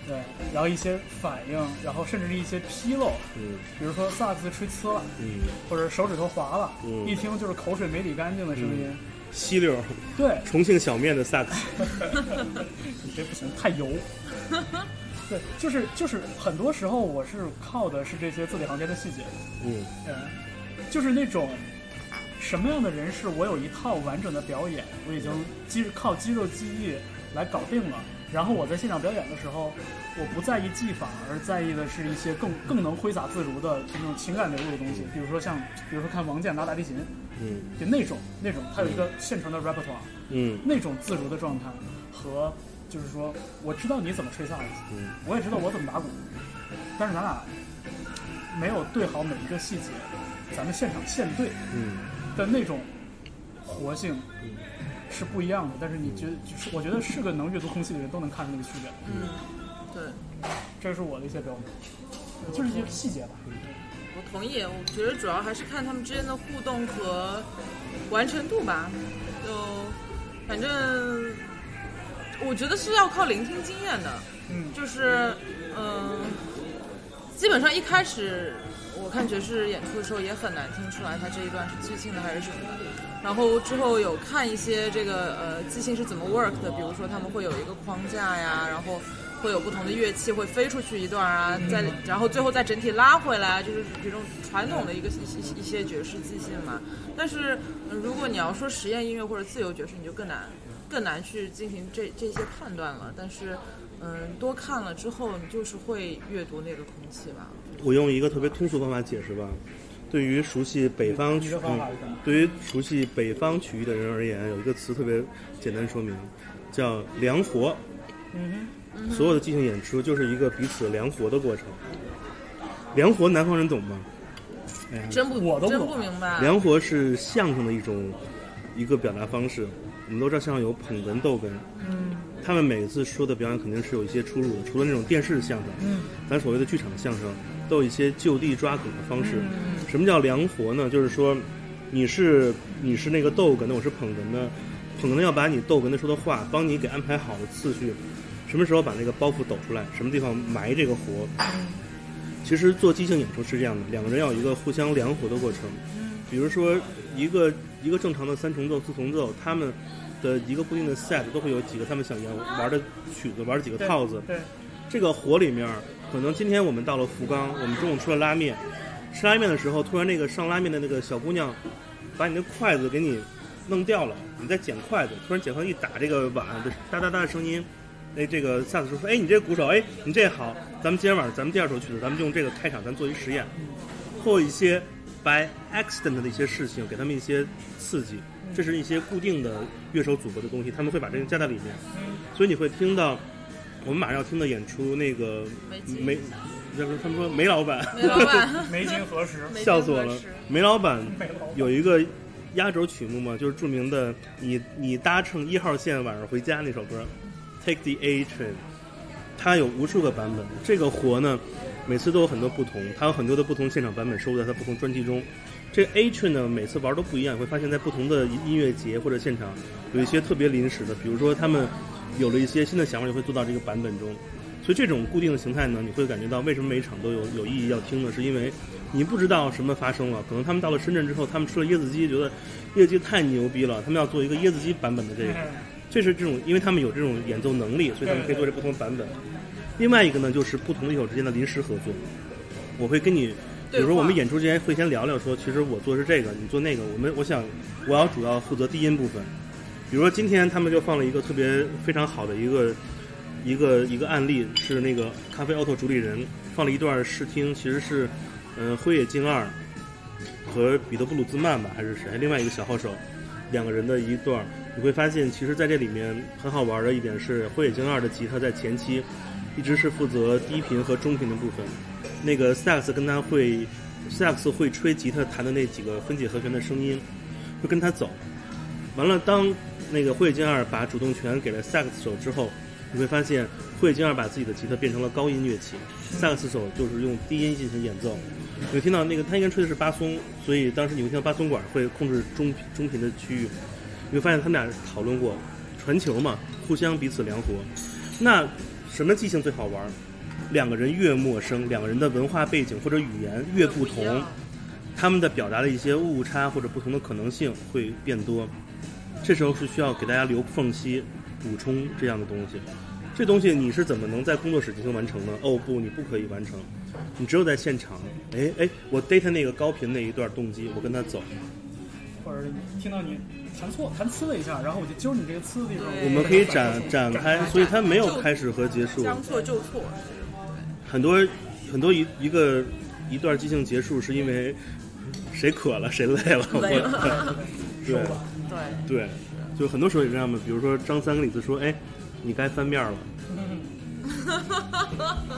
对，然后一些反应，然后甚至是一些纰漏，嗯。比如说萨克斯吹呲了，嗯，或者手指头滑了，嗯。一听就是口水没理干净的声音，吸溜儿，对，重庆小面的萨克斯。[laughs] 你这不行，太油。[laughs] 对，就是就是很多时候我是靠的是这些字里行间的细节，嗯嗯，就是那种什么样的人是我有一套完整的表演，我已经肌靠肌肉记忆来搞定了，然后我在现场表演的时候，我不在意技法，而在意的是一些更更能挥洒自如的这种情感流露的东西。比如说像，比如说看王健拉大提琴，嗯，就那种那种，他有一个现成的 repertoire，嗯，那种自如的状态和就是说，我知道你怎么吹萨克斯，嗯，我也知道我怎么打鼓，但是咱俩没有对好每一个细节，咱们现场现对，嗯，的那种活性。是不一样的，但是你觉得，就是我觉得是个能阅读空气的人都能看出那个区别。嗯，对，这是我的一些标准，就是一些细节吧。我同意，我觉得主要还是看他们之间的互动和完成度吧。就反正我觉得是要靠聆听经验的。嗯，就是嗯，基本上一开始我看爵士演出的时候也很难听出来他这一段是即兴的还是什么的。然后之后有看一些这个呃即兴是怎么 work 的，比如说他们会有一个框架呀，然后会有不同的乐器会飞出去一段啊，再然后最后再整体拉回来，就是这种传统的一个一一些爵士即兴嘛。但是如果你要说实验音乐或者自由爵士，你就更难更难去进行这这些判断了。但是嗯，多看了之后，你就是会阅读那个空气吧。我用一个特别通俗方法解释吧。对于熟悉北方曲，对于熟悉北方曲艺的人而言，有一个词特别简单说明，叫量活。嗯哼，所有的即兴演出就是一个彼此量活的过程。量活，南方人懂吗？哎呀，真不，我都真不明白。梁活是相声的一种一个表达方式。我们都知道相声有捧哏、逗哏，嗯，他们每次说的表演肯定是有一些出入的，除了那种电视相声，嗯，咱所谓的剧场相声都有一些就地抓梗的方式。什么叫量活呢？就是说，你是你是那个逗哏的，我是捧哏的，捧哏的要把你逗哏的说的话帮你给安排好的次序，什么时候把那个包袱抖出来，什么地方埋这个活。其实做即兴演出是这样的，两个人要有一个互相量活的过程。比如说一个一个正常的三重奏、四重奏，他们的一个固定的 set 都会有几个他们想演玩的曲子，玩几个套子。对，这个活里面，可能今天我们到了福冈，我们中午吃了拉面，吃拉面的时候，突然那个上拉面的那个小姑娘，把你的筷子给你弄掉了，你在捡筷子，突然捡筷子一打这个碗的哒哒哒的声音。哎，这个萨克斯说：“哎，你这鼓手，哎，你这好，咱们今天晚上咱们第二首曲子，咱们用这个开场，咱做一实验，或一些 by accident 的一些事情，给他们一些刺激，这是一些固定的乐手组合的东西，他们会把这个加在里面，所以你会听到我们马上要听的演出那个梅，就是他们说梅老板，梅老板，[laughs] 梅金何时？笑死我了，梅老板有一个压轴曲目嘛，就是著名的你你搭乘一号线晚上回家那首歌。Take the A train，它有无数个版本。这个活呢，每次都有很多不同，它有很多的不同现场版本收录在它不同专辑中。这个 A train 呢，每次玩都不一样，会发现在不同的音乐节或者现场，有一些特别临时的，比如说他们有了一些新的想法，就会做到这个版本中。所以这种固定的形态呢，你会感觉到为什么每一场都有有意义要听呢？是因为你不知道什么发生了，可能他们到了深圳之后，他们吃了椰子鸡，觉得椰子鸡太牛逼了，他们要做一个椰子鸡版本的这个。这是这种，因为他们有这种演奏能力，所以他们可以做这不同版本。另外一个呢，就是不同的乐手之间的临时合作。我会跟你，比如说我们演出之前会先聊聊，说其实我做是这个，你做那个。我们我想我要主要负责低音部分。比如说今天他们就放了一个特别非常好的一个一个一个案例，是那个咖啡 auto 主理人放了一段试听，其实是嗯灰野静二和彼得布鲁兹曼吧，还是谁？另外一个小号手两个人的一段。你会发现，其实在这里面很好玩的一点是，灰野晶二的吉他在前期一直是负责低频和中频的部分，那个萨克斯跟他会，萨克斯会吹吉他弹的那几个分解和弦的声音，会跟他走。完了，当那个灰野晶二把主动权给了萨克斯手之后，你会发现灰野晶二把自己的吉他变成了高音乐器，萨克斯手就是用低音进行演奏。你会听到那个他应该吹的是巴松，所以当时你会听到巴松管会控制中中频的区域。你会发现他们俩讨论过传球嘛，互相彼此量活。那什么即兴最好玩？两个人越陌生，两个人的文化背景或者语言越不同，他们的表达的一些误差或者不同的可能性会变多。这时候是需要给大家留缝隙，补充这样的东西。这东西你是怎么能在工作室进行完成呢？哦不，你不可以完成，你只有在现场。哎哎，我 data 那个高频那一段动机，我跟他走。或者听到你。弹错弹呲了一下，然后我就揪你这个呲的地方。我们可以展展开，所以它没有开始和结束。将错就错。很多很多一一个一段即兴结束是因为谁渴了谁累了，[laughs] 累了。我对。对，对，就很多时候也这样嘛。比如说张三跟李四说：“哎，你该翻面了。[laughs]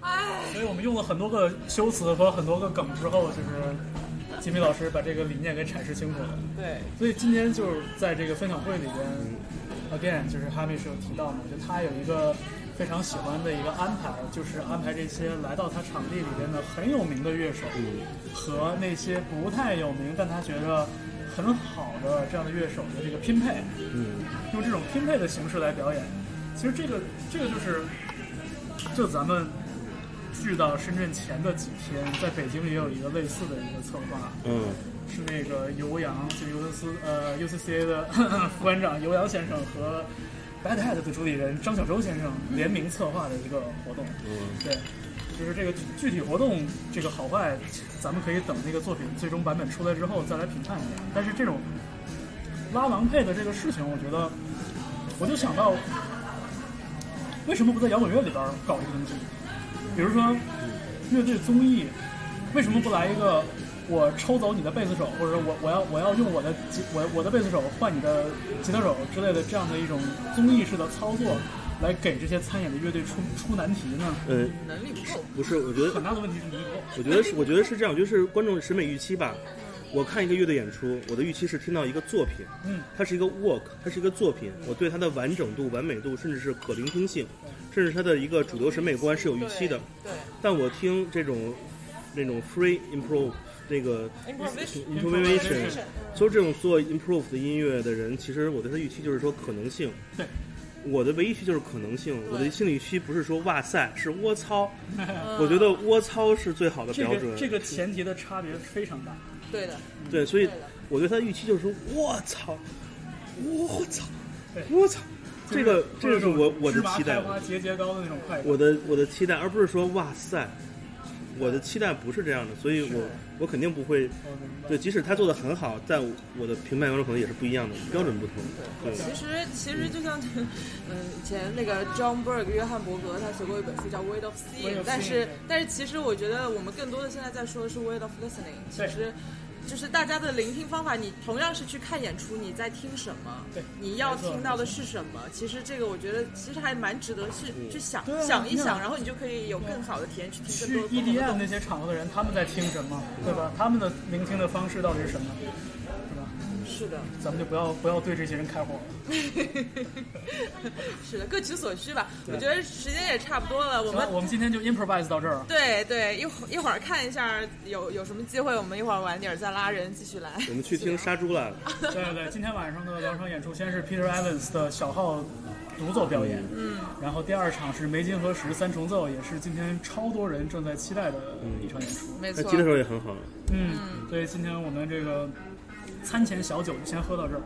哎，所以我们用了很多个修辞和很多个梗之后，就是吉米老师把这个理念给阐释清楚了。对，所以今天就是在这个分享会里边，again 就是哈密是有提到嘛，就他有一个非常喜欢的一个安排，就是安排这些来到他场地里边的很有名的乐手，和那些不太有名但他觉得很好的这样的乐手的这个拼配，嗯，用这种拼配的形式来表演。其实这个这个就是，就咱们去到深圳前的几天，在北京也有一个类似的一个策划，嗯是那个尤洋，就尤斯呃 UCCA 的 [coughs] 副馆长尤洋先生和 Bad Head 的主理人张小舟先生联名策划的一个活动。嗯对，就是这个具具体活动这个好坏，咱们可以等那个作品最终版本出来之后再来评判一下。但是这种拉郎配的这个事情，我觉得，我就想到，为什么不在摇滚乐里边搞这个东西？比如说乐队综艺，为什么不来一个？我抽走你的贝斯手，或者说我我要我要用我的吉我我的贝斯手换你的吉他手之类的这样的一种综艺式的操作，来给这些参演的乐队出出难题呢？呃，能力不够。不是，我觉得很大的问题是能力不够。[laughs] 我觉得是，我觉得是这样，就是观众审美预期吧。我看一个乐队演出，我的预期是听到一个作品，嗯，它是一个 work，它是一个作品，我对它的完整度、完美度，甚至是可聆听性，甚至它的一个主流审美观是有预期的。对但我听这种那种 free improv 那个，improvisation。就是这种做 improve 的音乐的人，其实我对他预期就是说可能性。对，我的唯一预期就是可能性，我的心理预期不是说哇塞，是窝操。嗯 [laughs] 我觉得窝操是最好的标准。个这个前提的差别非常大。对的，对，所以我对他的预期就是说，我操，我操对，我操，这个这个是我我的期待节节高的那种快感。我的我的期待，而不是说哇塞，我的期待不是这样的，所以我我肯定不会。对，即使他做的很好，在我的评判标准可能也是不一样的，标准不同。对，其实其实就像，嗯，以前那个 John Berg 约翰伯格他写过一本书叫《Weight of Seeing 但是但是其实我觉得我们更多的现在在说的是 Weight of Listening，其对实。就是大家的聆听方法，你同样是去看演出，你在听什么？对你要听到的是什么？其实这个我觉得其实还蛮值得去、去想啊想一想，然后你就可以有更好的体验去听去更多不同的 EDM。那些场合的人，他们在听什么，对吧？他们的聆听的方式到底是什么，是的，咱们就不要不要对这些人开火。[laughs] 是的，各取所需吧。我觉得时间也差不多了，我们，我们今天就 improvise 到这儿。对对，一会儿一会儿看一下有有什么机会，我们一会儿晚点再拉人继续来。我们去听杀猪来了。[laughs] 对对对，今天晚上的两场演出，先是 Peter Evans 的小号独奏表演，嗯，然后第二场是梅金和石三重奏，也是今天超多人正在期待的一场演出。没错他吉，他手也很好。嗯，所以今天我们这个餐前小酒就先喝到这儿。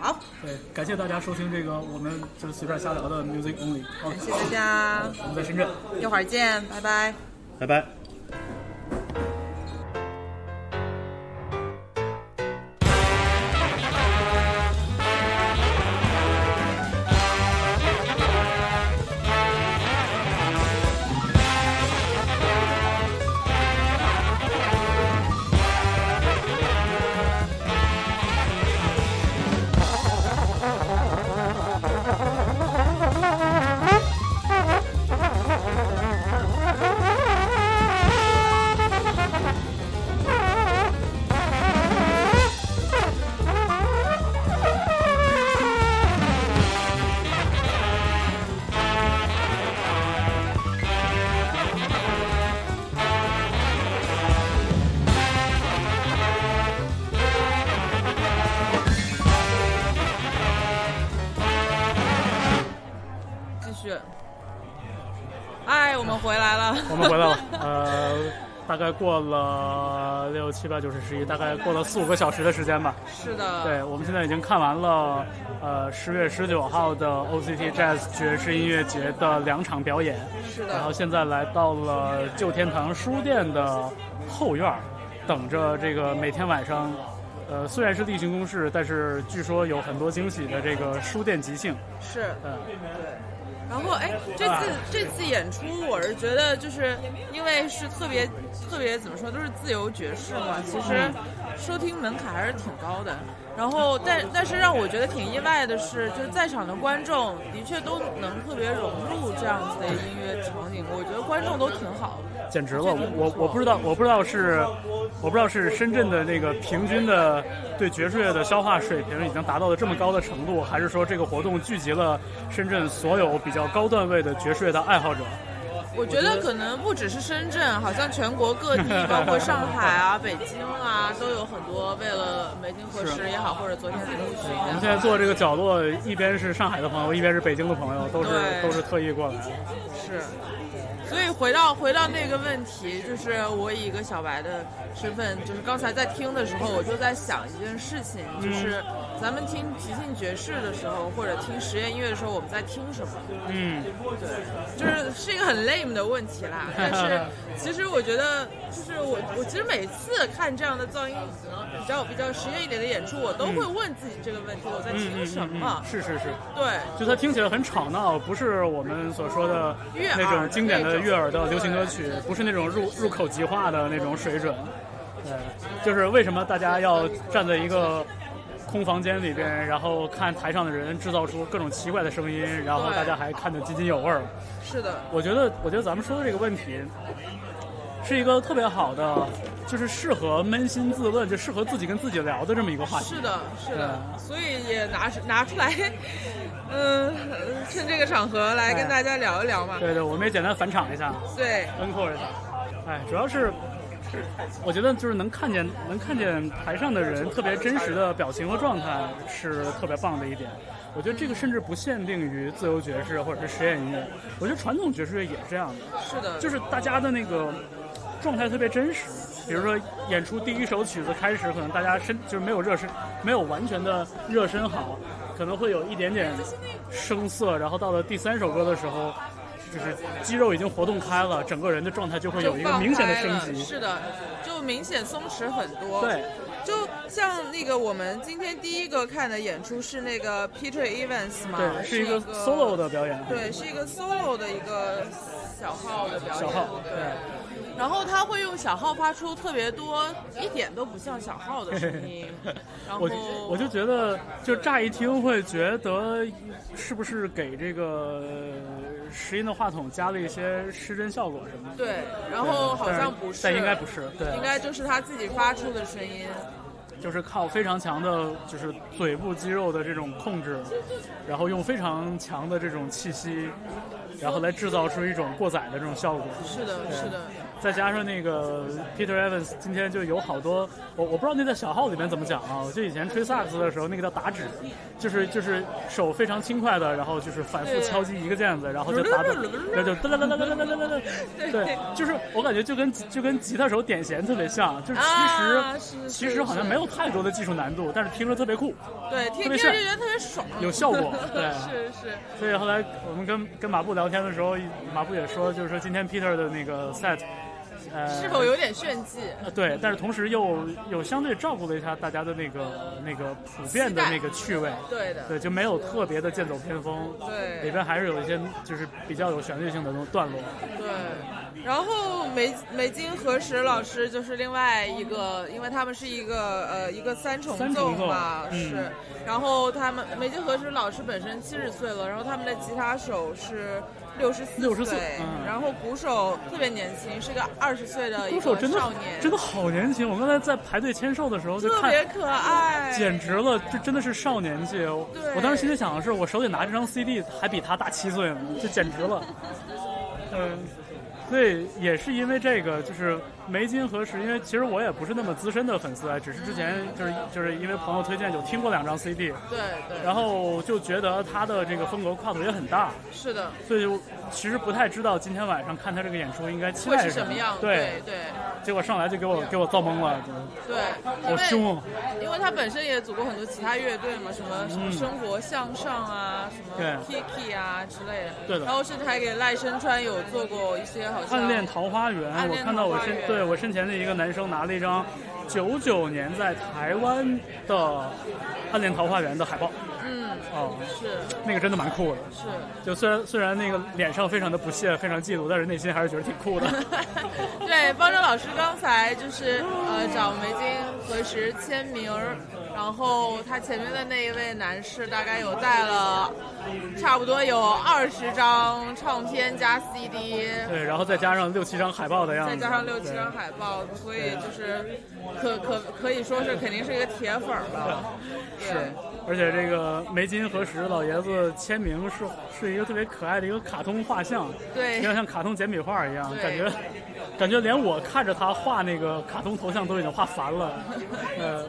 好，对，感谢大家收听这个我们就是随便瞎聊的 Music Only。好，谢谢大家，我们在深圳。一会儿见，拜拜。拜拜。过了六七八九十十一，大概过了四五个小时的时间吧。是的，对，我们现在已经看完了，呃，十月十九号的 OCT Jazz 爵士音乐节的两场表演，是的然后，现在来到了旧天堂书店的后院儿，等着这个每天晚上，呃，虽然是例行公事，但是据说有很多惊喜的这个书店即兴。是，嗯，对。然后，哎，这次这次演出，我是觉得，就是因为是特别特别怎么说，都是自由爵士嘛，其实收听门槛还是挺高的。然后，但但是让我觉得挺意外的是，就在场的观众的确都能特别融入这样子的音乐场景，我觉得观众都挺好的，简直了！我我不知道，我不知道是我不知道是深圳的那个平均的对爵士乐的消化水平已经达到了这么高的程度，还是说这个活动聚集了深圳所有比较高段位的爵士乐的爱好者？我觉得可能不只是深圳，好像全国各地，包括上海啊、[laughs] 北京啊，都有很多为了梅金和诗也好，或者昨天的陆巡。我们现在坐这个角落，一边是上海的朋友，一边是北京的朋友，都是都是特意过来。是。所以回到回到那个问题，就是我以一个小白的身份，就是刚才在听的时候，我就在想一件事情，就是咱们听即兴爵士的时候，或者听实验音乐的时候，我们在听什么？嗯，对，就是是一个很 lame 的问题啦。[laughs] 但是其实我觉得，就是我我其实每次看这样的噪音比较比较实验一点的演出，我都会问自己这个问题：我在听什么？是是是，对，就它听起来很吵闹，不是我们所说的那种经典的。悦耳的流行歌曲，不是那种入入口即化的那种水准。对，就是为什么大家要站在一个空房间里边，然后看台上的人制造出各种奇怪的声音，然后大家还看得津津有味儿。是的，我觉得，我觉得咱们说的这个问题是一个特别好的，就是适合扪心自问，就适合自己跟自己聊的这么一个话题。是的，是的，所以也拿拿出来。嗯，趁这个场合来跟大家聊一聊嘛。对对，我们也简单返场一下。对，encore 一下。哎，主要是，我觉得就是能看见能看见台上的人特别真实的表情和状态是特别棒的一点。我觉得这个甚至不限定于自由爵士或者是实验音乐，我觉得传统爵士乐也是这样的。是的，就是大家的那个状态特别真实。比如说演出第一首曲子开始，可能大家身就是没有热身，没有完全的热身好。可能会有一点点生涩，然后到了第三首歌的时候，就是肌肉已经活动开了，整个人的状态就会有一个明显的升级。是的，就明显松弛很多。对，就像那个我们今天第一个看的演出是那个 Peter Evans 嘛，对，是一个 solo 的表演。对，是一个 solo 的一个小号的表演。小号，对。然后他会用小号发出特别多，一点都不像小号的声音。[laughs] 然后我我就觉得，就乍一听会觉得，是不是给这个拾音的话筒加了一些失真效果什么的？对，然后好像不是，但应该不是，对，应该就是他自己发出的声音。就是靠非常强的，就是嘴部肌肉的这种控制，然后用非常强的这种气息，然后来制造出一种过载的这种效果。是的，是的。再加上那个 Peter Evans 今天就有好多，我我不知道那在小号里面怎么讲啊。我就以前吹萨克斯的时候，那个叫打指，就是就是手非常轻快的，然后就是反复敲击一个键子，然后就打，那 [laughs] 就哒哒哒哒哒哒哒哒哒。对，就是我感觉就跟就跟吉他手点弦特别像，就是其实其实好像没有太多的技术难度，但是听着特别酷。对，听着就觉得特别爽，有效果。[laughs] 对，是是。所以后来我们跟跟马布聊天的时候，马布也说，就是说今天 Peter 的那个 set。呃，是否有点炫技？呃，对，但是同时又有相对照顾了一下大家的那个那个普遍的那个趣味，对的，对，就没有特别的剑走偏锋，对，里边还是有一些就是比较有旋律性的那种段落，对。然后梅梅津和实老师就是另外一个，因为他们是一个呃一个三重奏嘛，是。然后他们梅津和实老师本身七十岁了，然后他们的吉他手是。六十四岁，然后鼓手特别年轻，是个二十岁的一个少年，真的好年轻。我刚才在排队签售的时候就看，特别可爱，简直了，这真的是少年气。我当时心里想的是，我手里拿这张 CD 还比他大七岁呢，这简直了。嗯。对，也是因为这个，就是梅金和实，因为其实我也不是那么资深的粉丝啊，只是之前就是就是因为朋友推荐，有听过两张 CD，对对，然后就觉得他的这个风格跨度也很大，是的，所以就其实不太知道今天晚上看他这个演出应该期待什么。样，对。对，结果上来就给我给我造懵了，对，好凶，因为他本身也组过很多其他乐队嘛，什么什么生活向上啊，什么 Kiki 啊之类的，对的，然后甚至还给赖声川有做过一些好像。暗恋桃花源，我看到我身对我身前的一个男生拿了一张九九年在台湾的《暗恋桃花源》的海报。嗯，哦，是那个真的蛮酷的。是，就虽然虽然那个脸上非常的不屑，非常嫉妒，但是内心还是觉得挺酷的。[laughs] 对，方舟老师刚才就是呃找梅晶核实签名儿，然后他前面的那一位男士大概有带了差不多有二十张唱片加 CD，对，然后再加上六七张海报的样子，再加上六七张海报，所以就是可可可以说是肯定是一个铁粉儿了。是，而且这个梅金和石老爷子签名是是一个特别可爱的一个卡通画像，对。有点像卡通简笔画一样，感觉感觉连我看着他画那个卡通头像都已经画烦了，呃，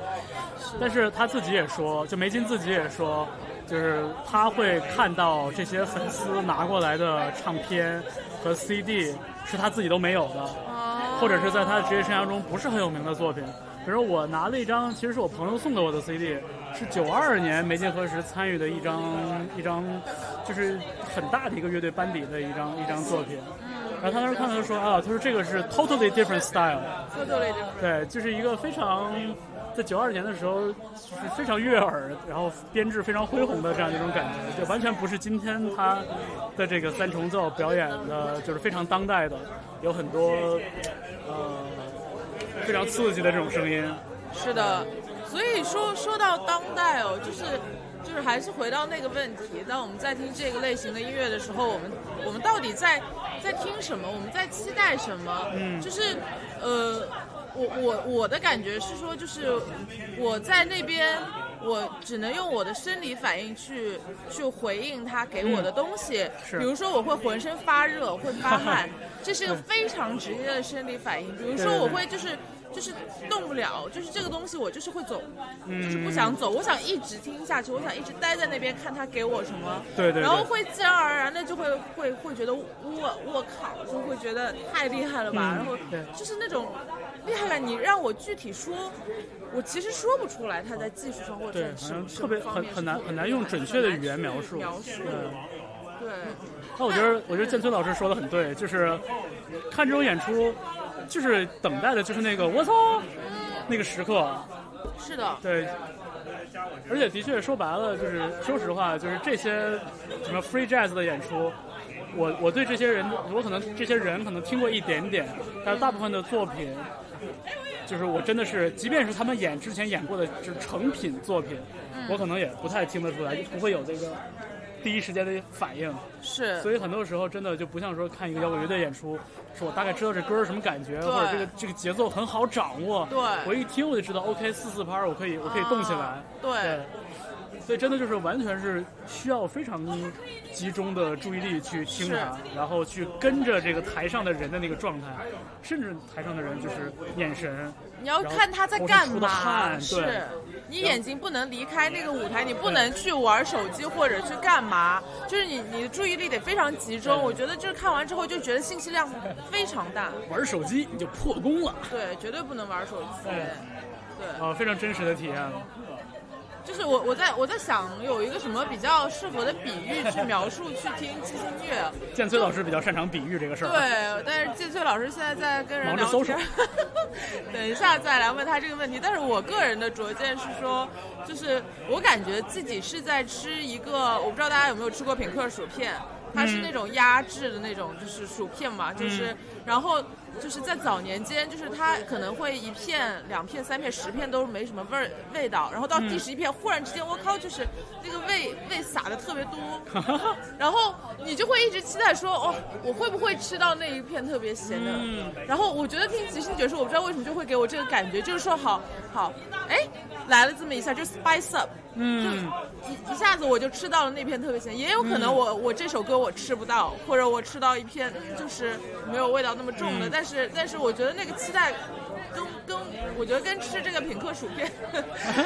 但是他自己也说，就梅金自己也说，就是他会看到这些粉丝拿过来的唱片和 CD 是他自己都没有的，哦或者是在他的职业生涯中不是很有名的作品。比如我拿了一张，其实是我朋友送给我的 CD，是九二年梅金何时参与的一张一张，就是很大的一个乐队班底的一张一张作品。然后他当时看到就说啊，他说这个是 totally different style，totally different。对，就是一个非常在九二年的时候就是非常悦耳，然后编制非常恢宏的这样一种感觉，就完全不是今天他的这个三重奏表演的，就是非常当代的，有很多呃非常刺激的这种声音。是的，所以说说到当代哦，就是就是还是回到那个问题，当我们在听这个类型的音乐的时候，我们我们到底在在听什么？我们在期待什么？嗯就是呃，我我我的感觉是说，就是我在那边。我只能用我的生理反应去去回应他给我的东西，是。比如说我会浑身发热，会发 [laughs] 汗，这是一个非常直接的生理反应。比如说我会就是就是动不了，就是这个东西我就是会走，嗯就是不想走，我想一直听下去，我想一直待在那边看他给我什么，对对对。然后会自然而然的就会会会觉得我我靠，就会觉得太厉害了吧，嗯。然后就是那种厉害了，你让我具体说，我其实说不出来他在技术上或者对，特别很很难很难用准确的语言描述。描述，对。对。那我觉得，我觉得建村老师说的很对，就是看这种演出，就是等待的就是那个我操那个时刻。是的，对，而且的确说白了，就是说实话，就是这些什么 free jazz 的演出，我我对这些人，我可能这些人可能听过一点点，但是大部分的作品，就是我真的是，即便是他们演之前演过的就是成品作品，我可能也不太听得出来，就不会有这个第一时间的反应。是，所以很多时候真的就不像说看一个摇滚乐队演出，是我大概知道这歌是什么感觉，或者这个这个节奏很好掌握。对我一听我就知道，OK，四四拍我可以我可以动起来。啊对对，所以真的就是完全是需要非常集中的注意力去听它，然后去跟着这个台上的人的那个状态，甚至台上的人就是眼神。你要看他在干嘛，汗是对你眼睛不能离开那个舞台，你不能去玩手机或者去干嘛，就是你你的注意力得非常集中。我觉得就是看完之后就觉得信息量非常大，玩手机你就破功了，对，绝对不能玩手机。对对，啊，非常真实的体验。就是我我在我在想有一个什么比较适合的比喻去描述去听七星乐。建崔老师比较擅长比喻这个事儿。对，但是建崔老师现在在跟人聊天，[laughs] 等一下再来问他这个问题。但是我个人的拙见是说，就是我感觉自己是在吃一个，我不知道大家有没有吃过品客薯片，它是那种压制的那种，就是薯片嘛，就是然后就是在早年间，就是它可能会一片、两片、三片、十片都没什么味儿味道，然后到第十一片，忽然之间，我靠，就是那个味味撒的特别多，[laughs] 然后你就会一直期待说，哦，我会不会吃到那一片特别咸的？嗯？然后我觉得听即兴爵士，我不知道为什么就会给我这个感觉，就是说好好，哎，来了这么一下，就 spice up，嗯，一一下子我就吃到了那片特别咸，也有可能我、我这首歌我吃不到，或者我吃到一片就是没有味道那么重的，嗯。但是但是我觉得那个期待跟跟我觉得跟吃这个品客薯片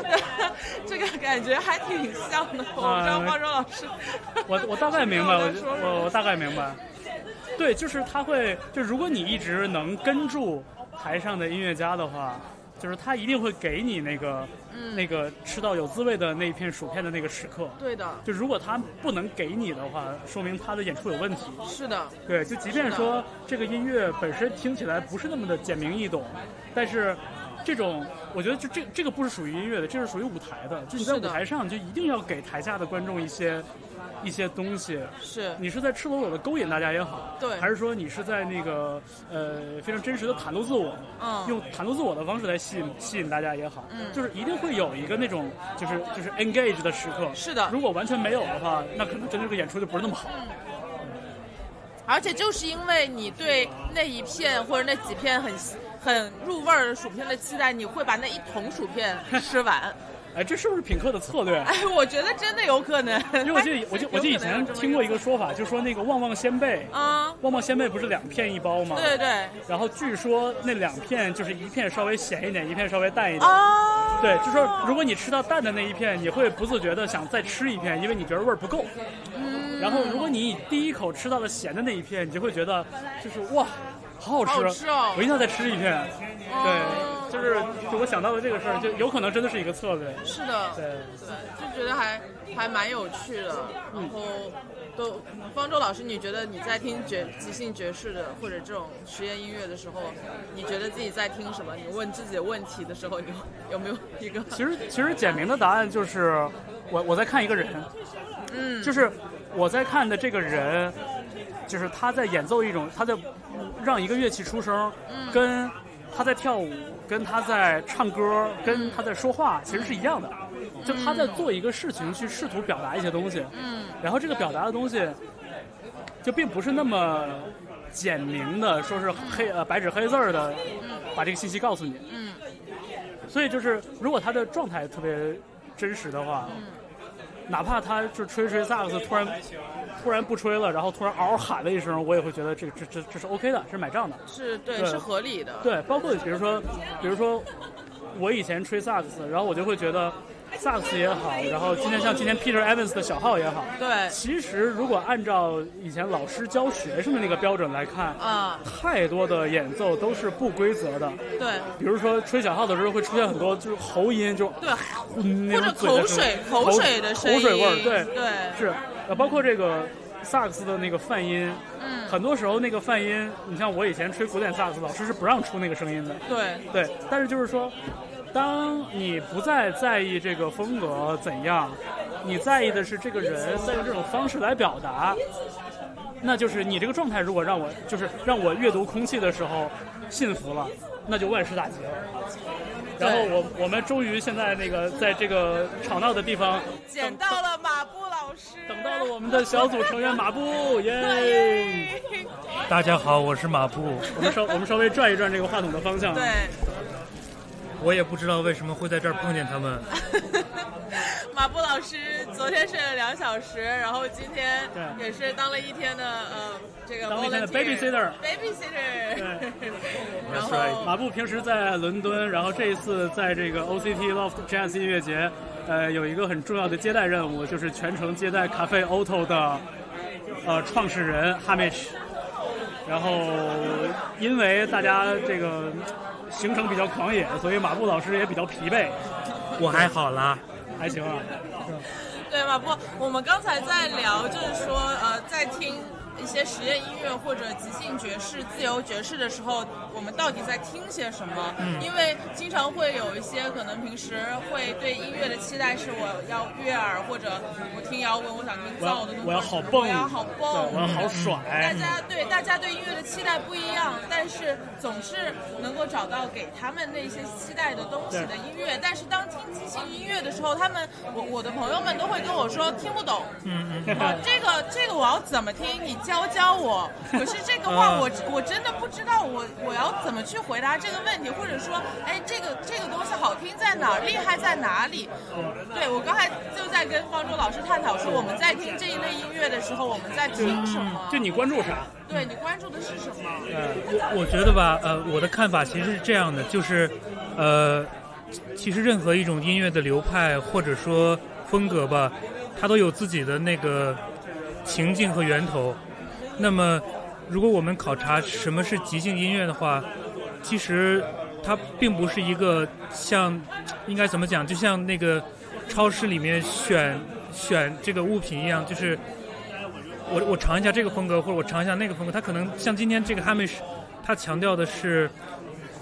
[laughs] 这个感觉还挺像的，我不知道方舟老师，我我大概明白，我我大概明白。对，就是他会，就如果你一直能跟住台上的音乐家的话，就是他一定会给你那个、嗯那个吃到有滋味的那一片薯片的那个时刻。对的，就如果他不能给你的话，说明他的演出有问题。是的，对，就即便说这个音乐本身听起来不是那么的简明易懂，但是这种，我觉得就这这个不是属于音乐的，这是属于舞台的。就你在舞台上，就一定要给台下的观众一些一些东西。是你是在赤裸裸的勾引大家也好，对还是说你是在那个呃非常真实的袒露自我，嗯用袒露自我的方式来吸引吸引大家也好，嗯就是一定会有一个那种就是就是 engage 的时刻。是的如果完全没有的话，那可能真的这个演出就不是那么好。而且就是因为你对那一片或者那几片很很入味儿的薯片的期待，你会把那一桶薯片 [laughs] 吃完。哎，这是不是品客的策略？哎，我觉得真的有可能。因为我记得，我记得 [laughs] 我记得以前听过一个说法，就说那个旺旺仙贝，啊，旺旺仙贝不是两片一包吗？对对对，然后据说那两片就是一片稍微咸一点，一片稍微淡一点。哦，对，就说如果你吃到淡的那一片，你会不自觉的想再吃一片，因为你觉得味儿不够。嗯，然后如果你第一口吃到了咸的那一片，你就会觉得就是哇，好好吃，我一定要再吃一片。哦对，就是就我想到了这个事儿，就有可能真的是一个策略。是的，对，对，就觉得还还蛮有趣的。然后都方舟老师，你觉得你在听爵即兴爵士的或者这种实验音乐的时候，你觉得自己在听什么？你问自己的问题的时候，你 [laughs] 有没有一个？其实其实简明的答案就是我我在看一个人，嗯，就是我在看的这个人，就是他在演奏一种，他在让一个乐器出声，嗯。跟他在跳舞，跟他在唱歌，跟他在说话，其实是一样的。就他在做一个事情，去试图表达一些东西，嗯。然后这个表达的东西，就并不是那么简明的，说是黑呃白纸黑字儿的把这个信息告诉你。嗯。所以就是，如果他的状态特别真实的话，嗯。哪怕他就吹吹萨克斯，突然突然不吹了，然后突然嗷嗷喊了一声，我也会觉得这这这这是 OK 的，是买账的。是对，对是合理的。对，包括比如说，比如说我以前吹萨克斯，然后我就会觉得萨克斯也好，然后今天像今天 Peter Evans 的小号也好，对。其实如果按照以前老师教学生的那个标准来看，啊，太多的演奏都是不规则的。对。比如说吹小号的时候会出现很多就是喉音，就对，或者口水声口水的声音，口水味儿，对。对。是，呃，包括这个萨克斯的那个泛音，嗯。很多时候那个泛音，你像我以前吹古典萨克斯，老师是不让出那个声音的，对。对，但是就是说，当你不再在意这个风格怎样，你在意的是这个人在用这种方式来表达，那就是你这个状态，如果让我就是让我阅读空气的时候信服了，那就万事大吉了。然后我我们终于现在那个在这个吵闹的地方捡到了马布老师，等到了我们的小组成员马布，耶！大家好，我是马布。我们稍我们稍微转一转这个话筒的方向。对，我也不知道为什么会在这儿碰见他们。[laughs] 马布老师昨天睡了两小时，然后今天也是当了一天的呃这个当了一天的 babysitter babysitter，然后马布平时在伦敦，然后这一次在这个 OCT Loft Jazz 音乐节，呃，有一个很重要的接待任务，就是全程接待咖啡 Auto 的呃创始人 Hamish。然后因为大家这个行程比较狂野，所以马布老师也比较疲惫，我还好啦，还行啊。对马布，我们刚才在聊，就是说呃在听。一些实验音乐或者即兴爵士、自由爵士的时候，我们到底在听些什么？嗯因为经常会有一些可能平时会对音乐的期待是我要悦耳，或者我听摇滚，我想听我要燥的东西，我要好蹦，我要好对蹦，我要好大。家对大家对音乐的期待不一样，但是总是能够找到给他们那些期待的东西的音乐。但是当听即兴音乐的时候，他们我我的朋友们都会跟我说听不懂，嗯嗯，啊，这个这个我要怎么听？你教教我。可是这个话我我真的不知道我我要怎么去回答这个问题，或者说，哎，这个这个东西好听在哪儿，厉害在哪里？对我刚才就在跟方舟老师探讨说，我们在听这一类音乐的时候，我们在听什么？就你关注啥？对你关注的是什么？我我觉得吧，呃，我的看法其实是这样的，就是，呃，其实任何一种音乐的流派或者说风格吧，它都有自己的那个情境和源头。那么，如果我们考察什么是即兴音乐的话，其实它并不是一个像应该怎么讲，就像那个超市里面选选这个物品一样，就是我我尝一下这个风格，或者我尝一下那个风格。它可能像今天这个 Hamish，他强调的是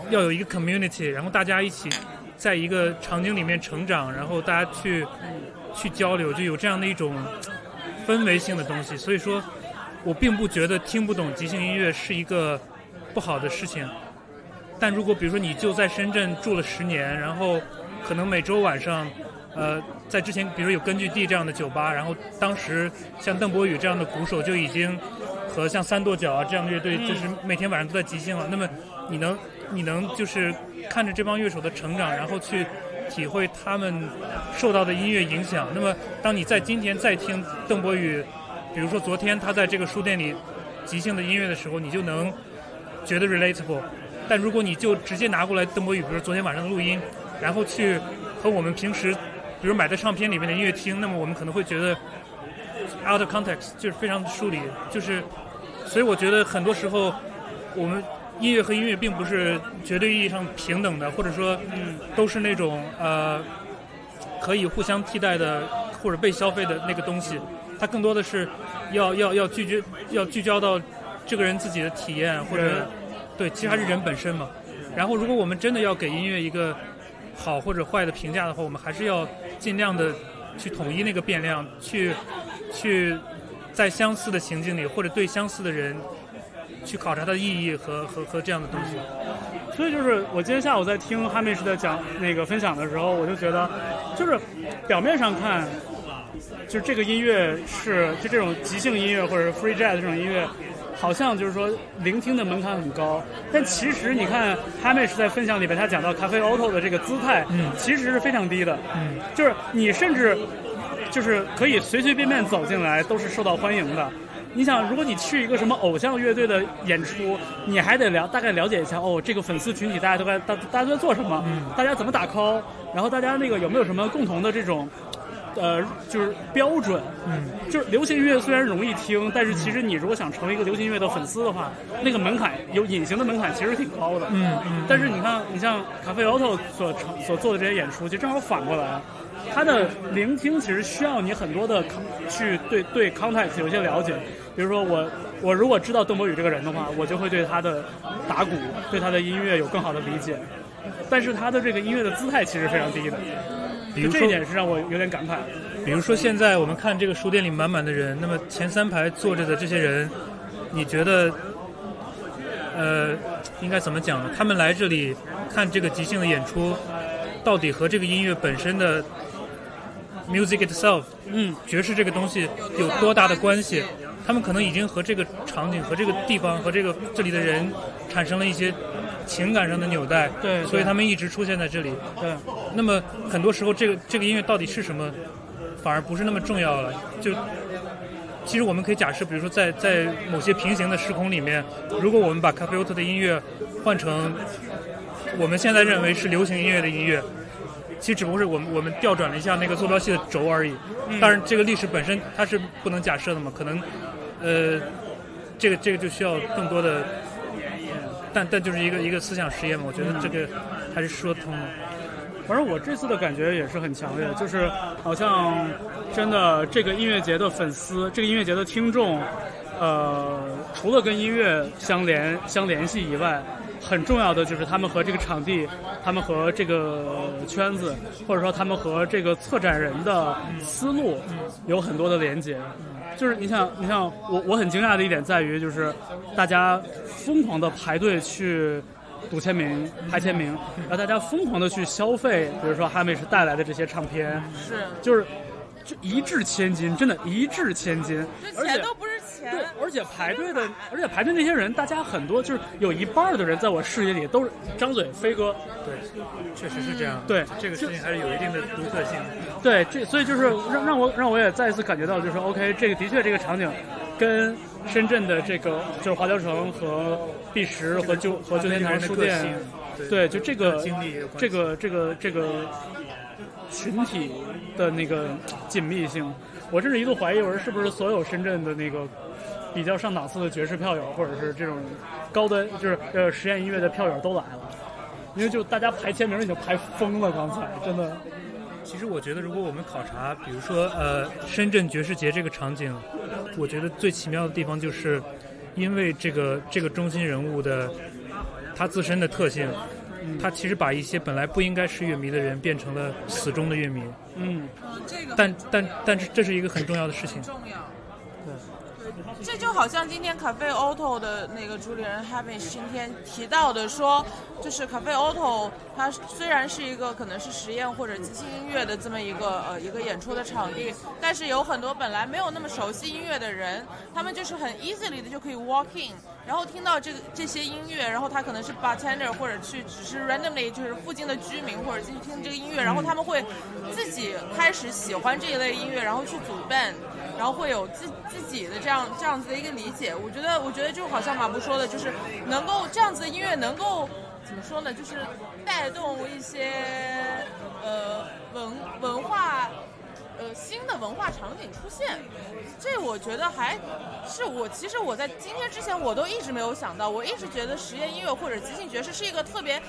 要有一个 community，然后大家一起在一个场景里面成长，然后大家去去交流，就有这样的一种氛围性的东西。所以说，我并不觉得听不懂即兴音乐是一个不好的事情。但如果比如说你就在深圳住了十年，然后可能每周晚上，呃，在之前比如有根据地这样的酒吧，然后当时像邓博宇这样的鼓手就已经和像三跺脚啊这样的乐队，就是每天晚上都在即兴了。那么你能你能就是看着这帮乐手的成长，然后去体会他们受到的音乐影响。那么当你在今天再听邓博宇，比如说昨天他在这个书店里即兴的音乐的时候，你就能觉得 relatable。但如果你就直接拿过来邓博宇，比如昨天晚上的录音，然后去和我们平时比如买的唱片里面的音乐听，那么我们可能会觉得 out of context 就是非常的疏离，就是所以我觉得很多时候我们音乐和音乐并不是绝对意义上平等的，或者说嗯都是那种呃可以互相替代的或者被消费的那个东西，它更多的是要要要聚焦要聚焦到这个人自己的体验或者。对，其实还是人本身嘛。然后，如果我们真的要给音乐一个好或者坏的评价的话，我们还是要尽量的去统一那个变量，去去在相似的情境里或者对相似的人去考察它的意义和和和这样的东西。所以就是我今天下午在听哈密斯的讲那个分享的时候，我就觉得，就是表面上看，就是这个音乐是就这种即兴音乐或者 free jazz 这种音乐。好像就是说聆听的门槛很高，但其实你看哈妹是在分享里边，他讲到咖啡 auto 的这个姿态，嗯，其实是非常低的，嗯，就是你甚至就是可以随随便便走进来都是受到欢迎的。你想，如果你去一个什么偶像乐队的演出，你还得了大概了解一下哦，这个粉丝群体大家都在大大家都在做什么，嗯，大家怎么打 call，然后大家那个有没有什么共同的这种。呃，就是标准，嗯，就是流行音乐虽然容易听，但是其实你如果想成为一个流行音乐的粉丝的话，那个门槛有隐形的门槛，其实挺高的，嗯嗯。但是你看，你像卡菲奥特所成所做的这些演出，就正好反过来，他的聆听其实需要你很多的去对对 context 有些了解。比如说我我如果知道邓博宇这个人的话，我就会对他的打鼓、对他的音乐有更好的理解。但是他的这个音乐的姿态其实非常低的。比如这一点是让我有点感慨。比如说，现在我们看这个书店里满满的人，那么前三排坐着的这些人，你觉得，呃，应该怎么讲呢？他们来这里看这个即兴的演出，到底和这个音乐本身的 music itself，嗯，爵士这个东西有多大的关系？他们可能已经和这个场景、和这个地方、和这个这里的人产生了一些。情感上的纽带，对，所以他们一直出现在这里。对，那么很多时候，这个这个音乐到底是什么，反而不是那么重要了。就其实我们可以假设，比如说在在某些平行的时空里面，如果我们把卡菲欧特的音乐换成我们现在认为是流行音乐的音乐，其实只不过是我们我们调转了一下那个坐标系的轴而已。当然，这个历史本身它是不能假设的嘛，可能呃，这个这个就需要更多的。但但就是一个一个思想实验嘛，我觉得这个还是说通的。反正我这次的感觉也是很强烈，就是好像真的这个音乐节的粉丝，这个音乐节的听众，呃，除了跟音乐相连相联系以外，很重要的就是他们和这个场地，他们和这个圈子，或者说他们和这个策展人的思路有很多的连接。就是你像你像我我很惊讶的一点在于，就是大家疯狂的排队去赌签名、拍签名，然后大家疯狂的去消费，比如说哈美是带来的这些唱片，是就是就一掷千金，真的，一掷千金，这钱都不是。对，而且排队的，而且排队那些人，大家很多就是有一半的人在我视野里都是张嘴飞哥。对，确实是这样。对，这个事情还是有一定的独特性。对，这所以就是让让我让我也再一次感觉到，就是 OK，这个的确这个场景跟深圳的这个就是华侨城和碧石和旧和旧天堂书店，对，就这个这个这个这个群体的那个紧密性，我甚至一度怀疑我说是不是所有深圳的那个。比较上档次的爵士票友，或者是这种高端就是呃实验音乐的票友都来了，因为就大家排签名已经排疯了，刚才真的。其实我觉得，如果我们考察，比如说呃深圳爵士节这个场景，我觉得最奇妙的地方就是，因为这个这个中心人物的他自身的特性，他其实把一些本来不应该是乐迷的人变成了死忠的乐迷。嗯，嗯，这个但但但是这是一个很重要的事情。重要。好像今天 Cafe Auto 的那个主理人 Hamish 今天提到的说，就是 Cafe Auto 它虽然是一个可能是实验或者即兴音乐的这么一个呃一个演出的场地，但是有很多本来没有那么熟悉音乐的人，他们就是很 easily 的就可以 walk in，然后听到这个这些音乐，然后他可能是 bartender 或者去只是 randomly 就是附近的居民或者进去听这个音乐，然后他们会自己开始喜欢这一类音乐，然后去组 band。然后会有自自己的这样这样子的一个理解，我觉得我觉得就好像马布说的，就是能够这样子的音乐能够怎么说呢？就是带动一些呃文文化呃新的文化场景出现，这我觉得还是我其实我在今天之前我都一直没有想到，我一直觉得实验音乐或者即兴爵士是一个特别。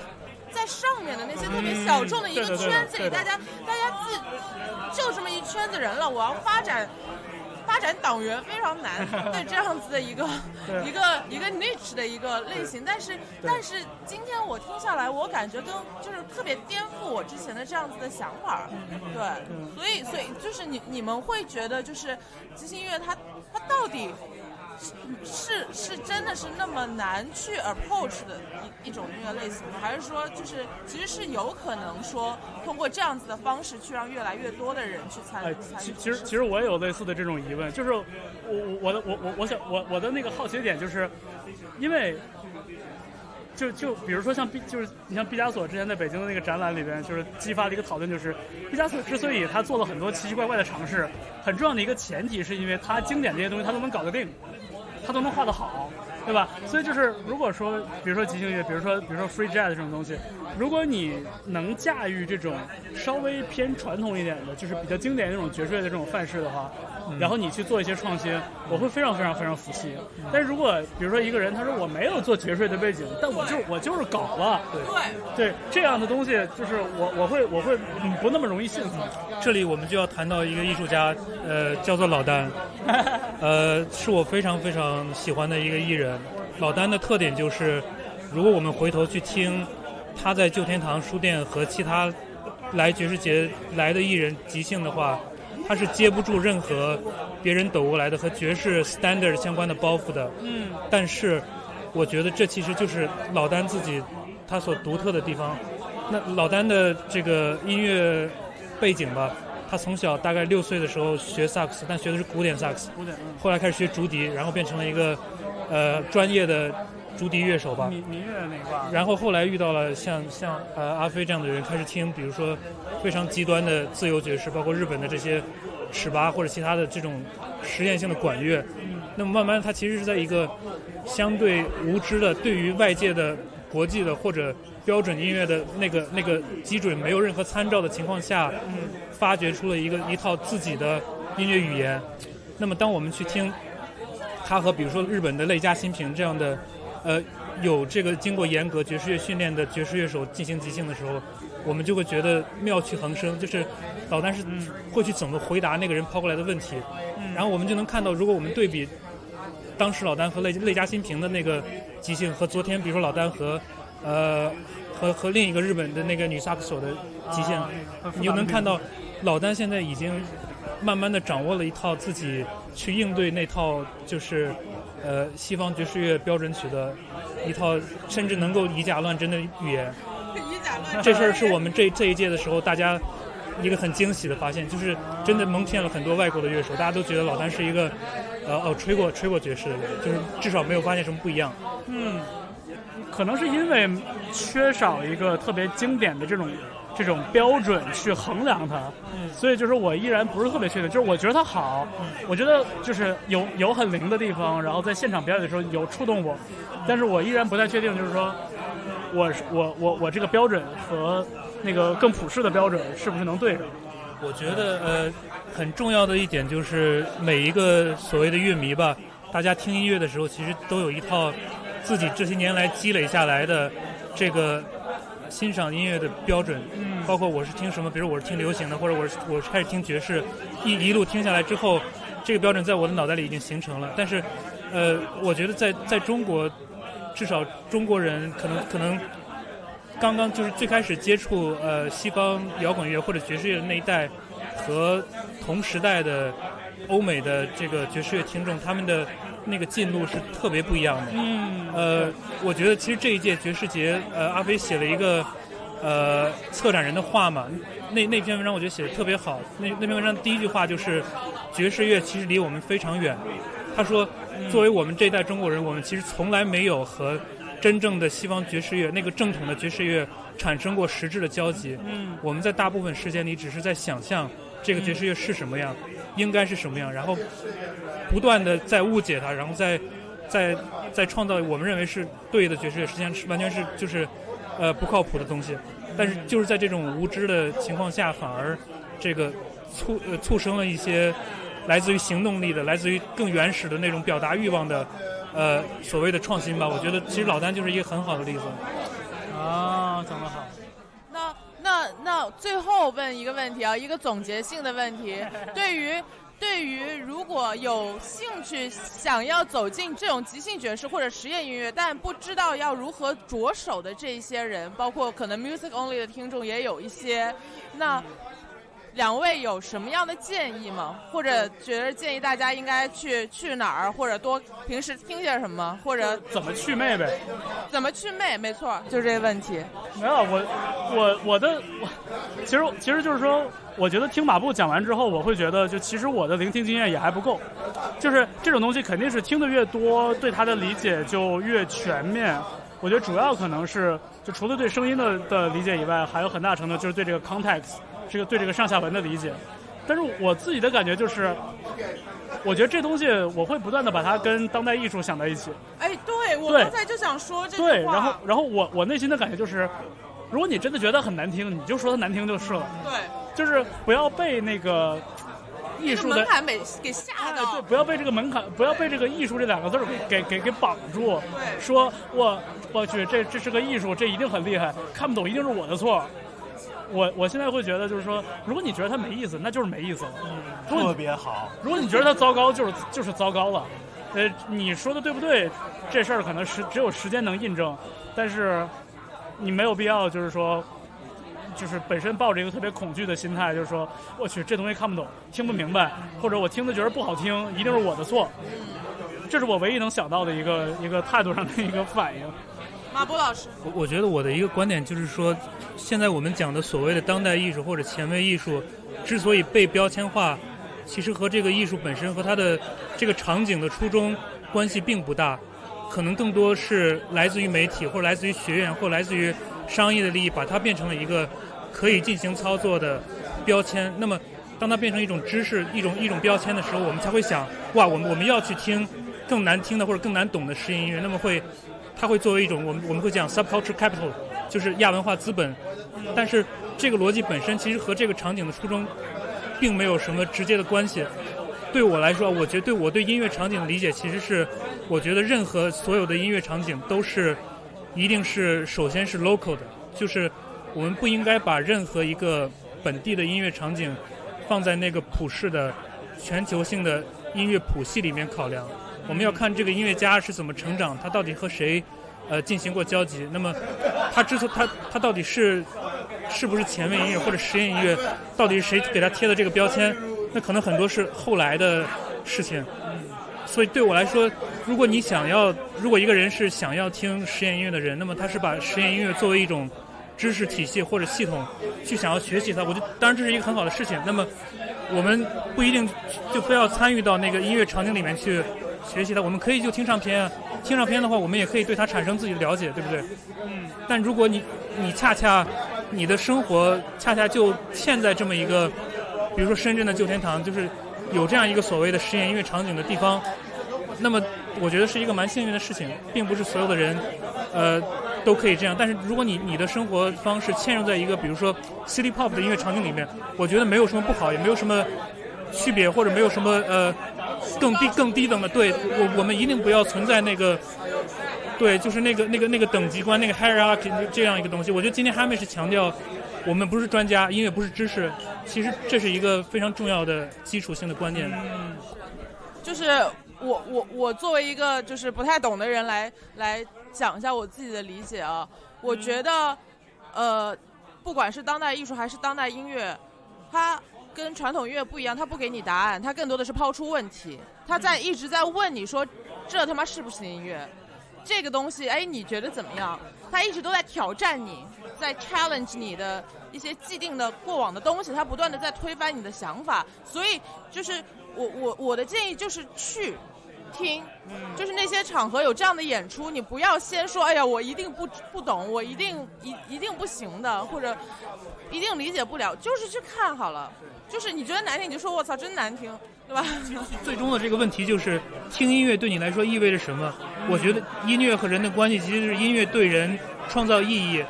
在上面的那些特别小众的一个圈子里，大家大家自就这么一圈子人了，我要发展发展党员非常难 [laughs] 对这样子的一个一个一个 niche 的一个类型，但是但是今天我听下来，我感觉跟就是特别颠覆我之前的这样子的想法，对，所以所以就是你你们会觉得就是即兴音乐它它到底是是真的是那么难去 approach 的一一种音乐类型吗？还是说就是其实是有可能说通过这样子的方式去让越来越多的人去参哎与，参与？其其实其实我也有类似的这种疑问，就是我我我的我我我想我我的那个好奇点就是，因为就就比如说像毕就是你像毕加索之前在北京的那个展览里边，就是激发了一个讨论，就是毕加索之所以他做了很多奇奇怪怪的尝试，很重要的一个前提是因为他经典这些东西他都能搞得定，他都能画得好。对吧？所以就是，如果说，比如说即兴乐，比如说，比如说 free jazz 这种东西，如果你能驾驭这种稍微偏传统一点的，就是比较经典那种爵士乐的这种范式的话，然后你去做一些创新，我会非常非常非常服气。但是如果比如说一个人他说我没有做爵士的背景，但我就我就是搞了，对，对这样的东西，就是我我会我会嗯不那么容易信服。这里我们就要谈到一个艺术家，呃，叫做老丹，[laughs] 呃，是我非常非常喜欢的一个艺人。老丹的特点就是，如果我们回头去听他在旧天堂书店和其他来爵士节来的艺人即兴的话，他是接不住任何别人抖过来的和爵士 standard 相关的包袱的。嗯，但是我觉得这其实就是老丹自己他所独特的地方。那老丹的这个音乐背景吧，他从小大概六岁的时候学萨克斯，但学的是古典萨克斯，古典嗯后来开始学竹笛，然后变成了一个呃专业的竹笛乐手吧。民民乐那一块儿，然后后来遇到了像像呃阿飞这样的人，开始听比如说非常极端的自由爵士，包括日本的这些尺八或者其他的这种实验性的管乐。那么慢慢他其实是在一个相对无知的，对于外界的国际的或者标准音乐的那个那个基准没有任何参照的情况下，发掘出了一个一套自己的音乐语言。那么当我们去听他和比如说日本的内加新平这样的，呃，有这个经过严格爵士乐训练的爵士乐手进行即兴的时候，我们就会觉得妙趣横生，就是老丹是会去怎么回答那个人抛过来的问题，然后我们就能看到，如果我们对比当时老丹和内内家新平的那个即兴，和昨天比如说老丹和呃和和另一个日本的那个女萨克斯手的即兴，啊你就能看到老丹现在已经慢慢的掌握了一套自己去应对那套就是呃西方爵士乐标准曲的一套，甚至能够以假乱真的语言。以假乱真这事儿是我们这这一届的时候大家一个很惊喜的发现，就是真的蒙骗了很多外国的乐手，大家都觉得老丹是一个呃哦吹过吹过爵士的人，就是至少没有发现什么不一样。嗯，可能是因为缺少一个特别经典的这种这种标准去衡量它，嗯。所以就是我依然不是特别确定，就是我觉得它好，我觉得就是有有很灵的地方，然后在现场表演的时候有触动我，但是我依然不太确定，就是说我是我我我这个标准和那个更普世的标准是不是能对上？我觉得呃很重要的一点就是每一个所谓的乐迷吧，大家听音乐的时候其实都有一套自己这些年来积累下来的这个欣赏音乐的标准，嗯包括我是听什么，比如我是听流行的，或者我是我是开始听爵士，一一路听下来之后，这个标准在我的脑袋里已经形成了。但是，呃，我觉得在在中国，至少中国人可能可能刚刚就是最开始接触呃西方摇滚乐或者爵士乐的那一代，和同时代的欧美的这个爵士乐听众，他们的那个进度是特别不一样的。嗯，呃，我觉得其实这一届爵士节，呃，阿飞写了一个呃策展人的话嘛，那那篇文章我觉得写的特别好。那那篇文章第一句话就是，爵士乐其实离我们非常远。他说，作为我们这一代中国人，我们其实从来没有和真正的西方爵士乐那个正统的爵士乐产生过实质的交集。嗯，我们在大部分时间里只是在想象这个爵士乐是什么样，应该是什么样，然后不断的在误解它，然后再再再创造我们认为是对的爵士乐，实际上是完全是就是呃不靠谱的东西。但是就是在这种无知的情况下，反而这个促呃促生了一些来自于行动力的、来自于更原始的那种表达欲望的呃所谓的创新吧。我觉得其实老丹就是一个很好的例子。啊，讲得好。那那最后问一个问题啊，一个总结性的问题，对于对于如果有兴趣想要走进这种即兴爵士或者实验音乐，但不知道要如何着手的这一些人，包括可能 music only 的听众也有一些，那。两位有什么样的建议吗？或者觉得建议大家应该去去哪儿，或者多平时听些什么，或者怎么去魅呗？怎么去魅？没错，就这个问题。没有，我我我的我，其实其实就是说，我觉得听马布讲完之后，我会觉得，就其实我的聆听经验也还不够。就是这种东西肯定是听的越多，对它的理解就越全面。我觉得主要可能是，就除了对声音的的理解以外，还有很大程度就是对这个 context。这个对这个上下文的理解，但是我自己的感觉就是，我觉得这东西我会不断的把它跟当代艺术想在一起。哎，对我刚才就想说这对，然后然后我我内心的感觉就是，如果你真的觉得很难听，你就说它难听就是了。对，就是不要被那个艺术的门槛给给吓到。对，不要被这个门槛，不要被这个艺术这两个字给给给给绑住。对，说我我去，这这是个艺术，这一定很厉害，看不懂一定是我的错。我我现在会觉得，就是说，如果你觉得它没意思，那就是没意思了。嗯，特别好。如果你觉得它糟糕，就是就是糟糕了。呃，你说的对不对？这事儿可能是只有时间能印证。但是，你没有必要，就是说，就是本身抱着一个特别恐惧的心态，就是说，我去，这东西看不懂，听不明白，或者我听的觉得不好听，一定是我的错。这是我唯一能想到的一个一个态度上的一个反应。马波老师，我我觉得我的一个观点就是说，现在我们讲的所谓的当代艺术或者前卫艺术，之所以被标签化，其实和这个艺术本身和它的这个场景的初衷关系并不大，可能更多是来自于媒体或者来自于学院或者来自于商业的利益，把它变成了一个可以进行操作的标签。那么，当它变成一种知识、一种一种标签的时候，我们才会想，哇，我们我们要去听更难听的或者更难懂的实验音乐，那么会。它会作为一种我们我们会讲 subculture capital，就是亚文化资本，但是这个逻辑本身其实和这个场景的初衷，并没有什么直接的关系。对我来说，我觉得对我对音乐场景的理解其实是，我觉得任何所有的音乐场景都是，一定是首先是 local 的，就是我们不应该把任何一个本地的音乐场景放在那个普世的全球性的音乐谱系里面考量。我们要看这个音乐家是怎么成长，他到底和谁，呃，进行过交集。那么，他之所他他到底是是不是前卫音乐或者实验音乐，到底是谁给他贴的这个标签？那可能很多是后来的事情。所以对我来说，如果你想要，如果一个人是想要听实验音乐的人，那么他是把实验音乐作为一种知识体系或者系统去想要学习它。我觉得当然这是一个很好的事情。那么我们不一定就非要参与到那个音乐场景里面去。学习的，我们可以就听唱片，听唱片的话，我们也可以对它产生自己的了解，对不对？嗯。但如果你，你恰恰，你的生活恰恰就嵌在这么一个，比如说深圳的旧天堂，就是有这样一个所谓的实验音乐场景的地方，那么我觉得是一个蛮幸运的事情，并不是所有的人，呃，都可以这样。但是如果你你的生活方式嵌入在一个比如说 city pop 的音乐场景里面，我觉得没有什么不好，也没有什么区别，或者没有什么呃。更低更低等的，对我我们一定不要存在那个，对，就是那个那个那个等级观那个 hierarchy 这样一个东西。我觉得今天哈妹是强调，我们不是专家，音乐不是知识，其实这是一个非常重要的基础性的观念。嗯，就是我我我作为一个就是不太懂的人来来讲一下我自己的理解啊，我觉得呃，不管是当代艺术还是当代音乐，它跟传统音乐不一样，它不给你答案，它更多的是抛出问题，它在一直在问你说，这他妈是不是音乐？这个东西，哎，你觉得怎么样？他一直都在挑战你，在 challenge 你的一些既定的过往的东西，他不断的在推翻你的想法。所以，就是我我我的建议就是去听，就是那些场合有这样的演出，你不要先说，哎呀，我一定不不懂，我一定一一定不行的，或者一定理解不了，就是去看好了。就是你觉得难听，你就说我操，真难听，对吧？[laughs] 最终的这个问题就是听音乐对你来说意味着什么？我觉得音乐和人的关系其实是音乐对人创造意义。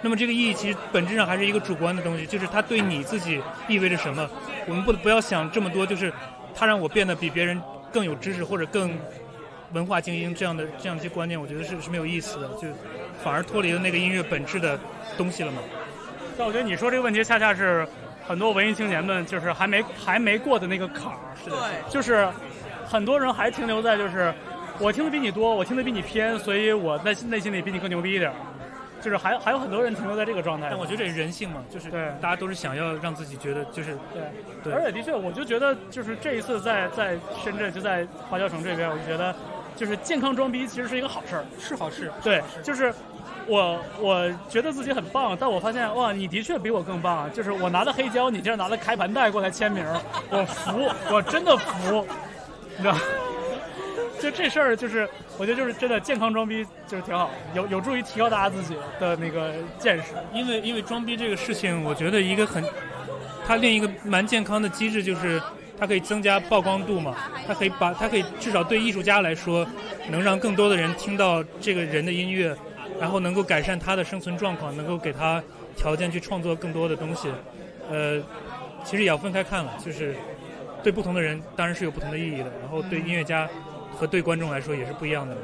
那么这个意义其实本质上还是一个主观的东西，就是它对你自己意味着什么？我们不不要想这么多，就是它让我变得比别人更有知识或者更文化精英这样的这样一些观念，我觉得是是没有意思的，就反而脱离了那个音乐本质的东西了嘛。但我觉得你说这个问题恰恰是。很多文艺青年们就是还没还没过的那个坎儿，对，就是很多人还停留在就是我听的比你多，我听的比你偏，所以我内内心里比你更牛逼一点，就是还还有很多人停留在这个状态。但我觉得这是人性嘛，就是对，大家都是想要让自己觉得就是对。对，而且的确，我就觉得就是这一次在在深圳就在华侨城这边，我就觉得就是健康装逼其实是一个好事儿，是好事，对，就是。我我觉得自己很棒，但我发现哇，你的确比我更棒。就是我拿的黑胶，你竟然拿了开盘带过来签名，我服，我真的服，你知道？[laughs] 就这事儿，就是我觉得就是真的健康装逼就是挺好，有有助于提高大家自己的那个见识。因为因为装逼这个事情，我觉得一个很，它另一个蛮健康的机制就是它可以增加曝光度嘛，它可以把它可以至少对艺术家来说，能让更多的人听到这个人的音乐。然后能够改善他的生存状况，能够给他条件去创作更多的东西。呃，其实也要分开看了，就是对不同的人当然是有不同的意义的，然后对音乐家和对观众来说也是不一样的。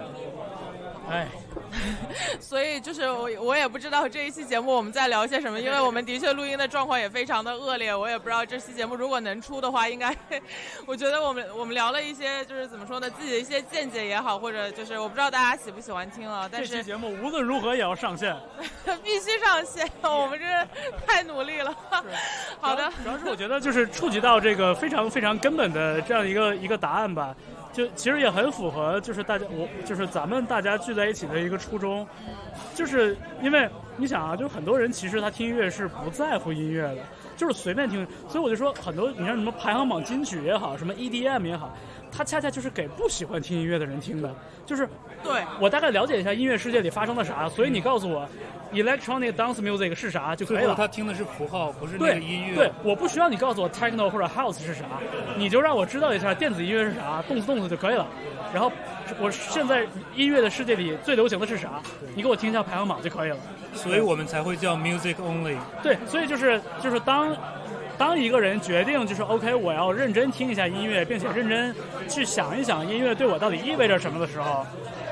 哎。[laughs] 所以就是我我也不知道这一期节目我们在聊些什么，因为我们的确录音的状况也非常的恶劣，我也不知道这期节目如果能出的话，应该 [laughs] 我觉得我们我们聊了一些就是怎么说呢，自己的一些见解也好，或者就是我不知道大家喜不喜欢听啊。但是这期节目无论如何也要上线，[laughs] 必须上线，我们这太努力了。好的，主要是我觉得就是触及到这个非常非常根本的这样一个一个答案吧。就其实也很符合，就是大家我就是咱们大家聚在一起的一个初衷，就是因为你想啊，就很多人其实他听音乐是不在乎音乐的，就是随便听，所以我就说很多，你像什么排行榜金曲也好，什么 EDM 也好。它恰恰就是给不喜欢听音乐的人听的，就是对我大概了解一下音乐世界里发生了啥，所以你告诉我，electronic dance music 是啥就可以了。他听的是符号，不是那个音乐。对，我不需要你告诉我 techno 或者 house 是啥，你就让我知道一下电子音乐是啥，动次动次就可以了。然后我现在音乐的世界里最流行的是啥，你给我听一下排行榜就可以了。所以我们才会叫 music only。对，所以就是就是当。当一个人决定就是 OK，我要认真听一下音乐，并且认真去想一想音乐对我到底意味着什么的时候，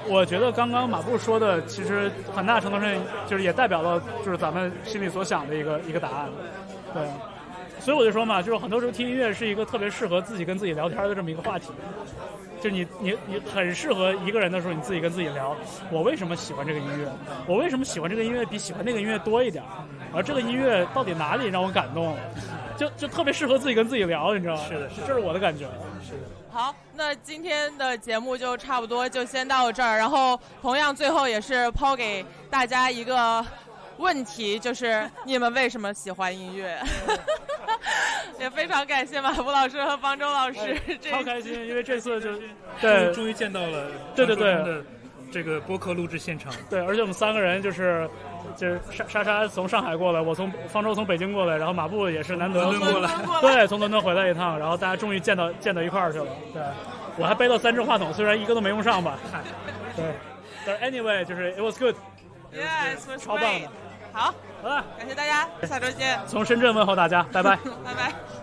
我觉得刚刚马布说的其实很大程度上就是也代表了就是咱们心里所想的一个一个答案。对，所以我就说嘛，就是很多时候听音乐是一个特别适合自己跟自己聊天的这么一个话题，就你你你很适合一个人的时候你自己跟自己聊，我为什么喜欢这个音乐？我为什么喜欢这个音乐比喜欢那个音乐多一点？而这个音乐到底哪里让我感动了？就就特别适合自己跟自己聊，你知道吗？是的，是这是我的感觉。是的。好，那今天的节目就差不多就先到这儿。然后，同样最后也是抛给大家一个问题，就是你们为什么喜欢音乐？[laughs] 也非常感谢马布老师和方舟老师，超开心，因为这次就对，终于见到了，对对对。这个播客录制现场，对，而且我们三个人就是，就是莎莎莎从上海过来，我从方舟从北京过来，然后马布也是难得过来，对，从伦敦回来一趟，然后大家终于见到见到一块儿去了，对，我还背了三支话筒，虽然一个都没用上吧，对，但是 anyway 就是 it was good，yes，超棒的，好，好了，感谢大家，下周见，从深圳问候大家，拜拜，[laughs] 拜拜。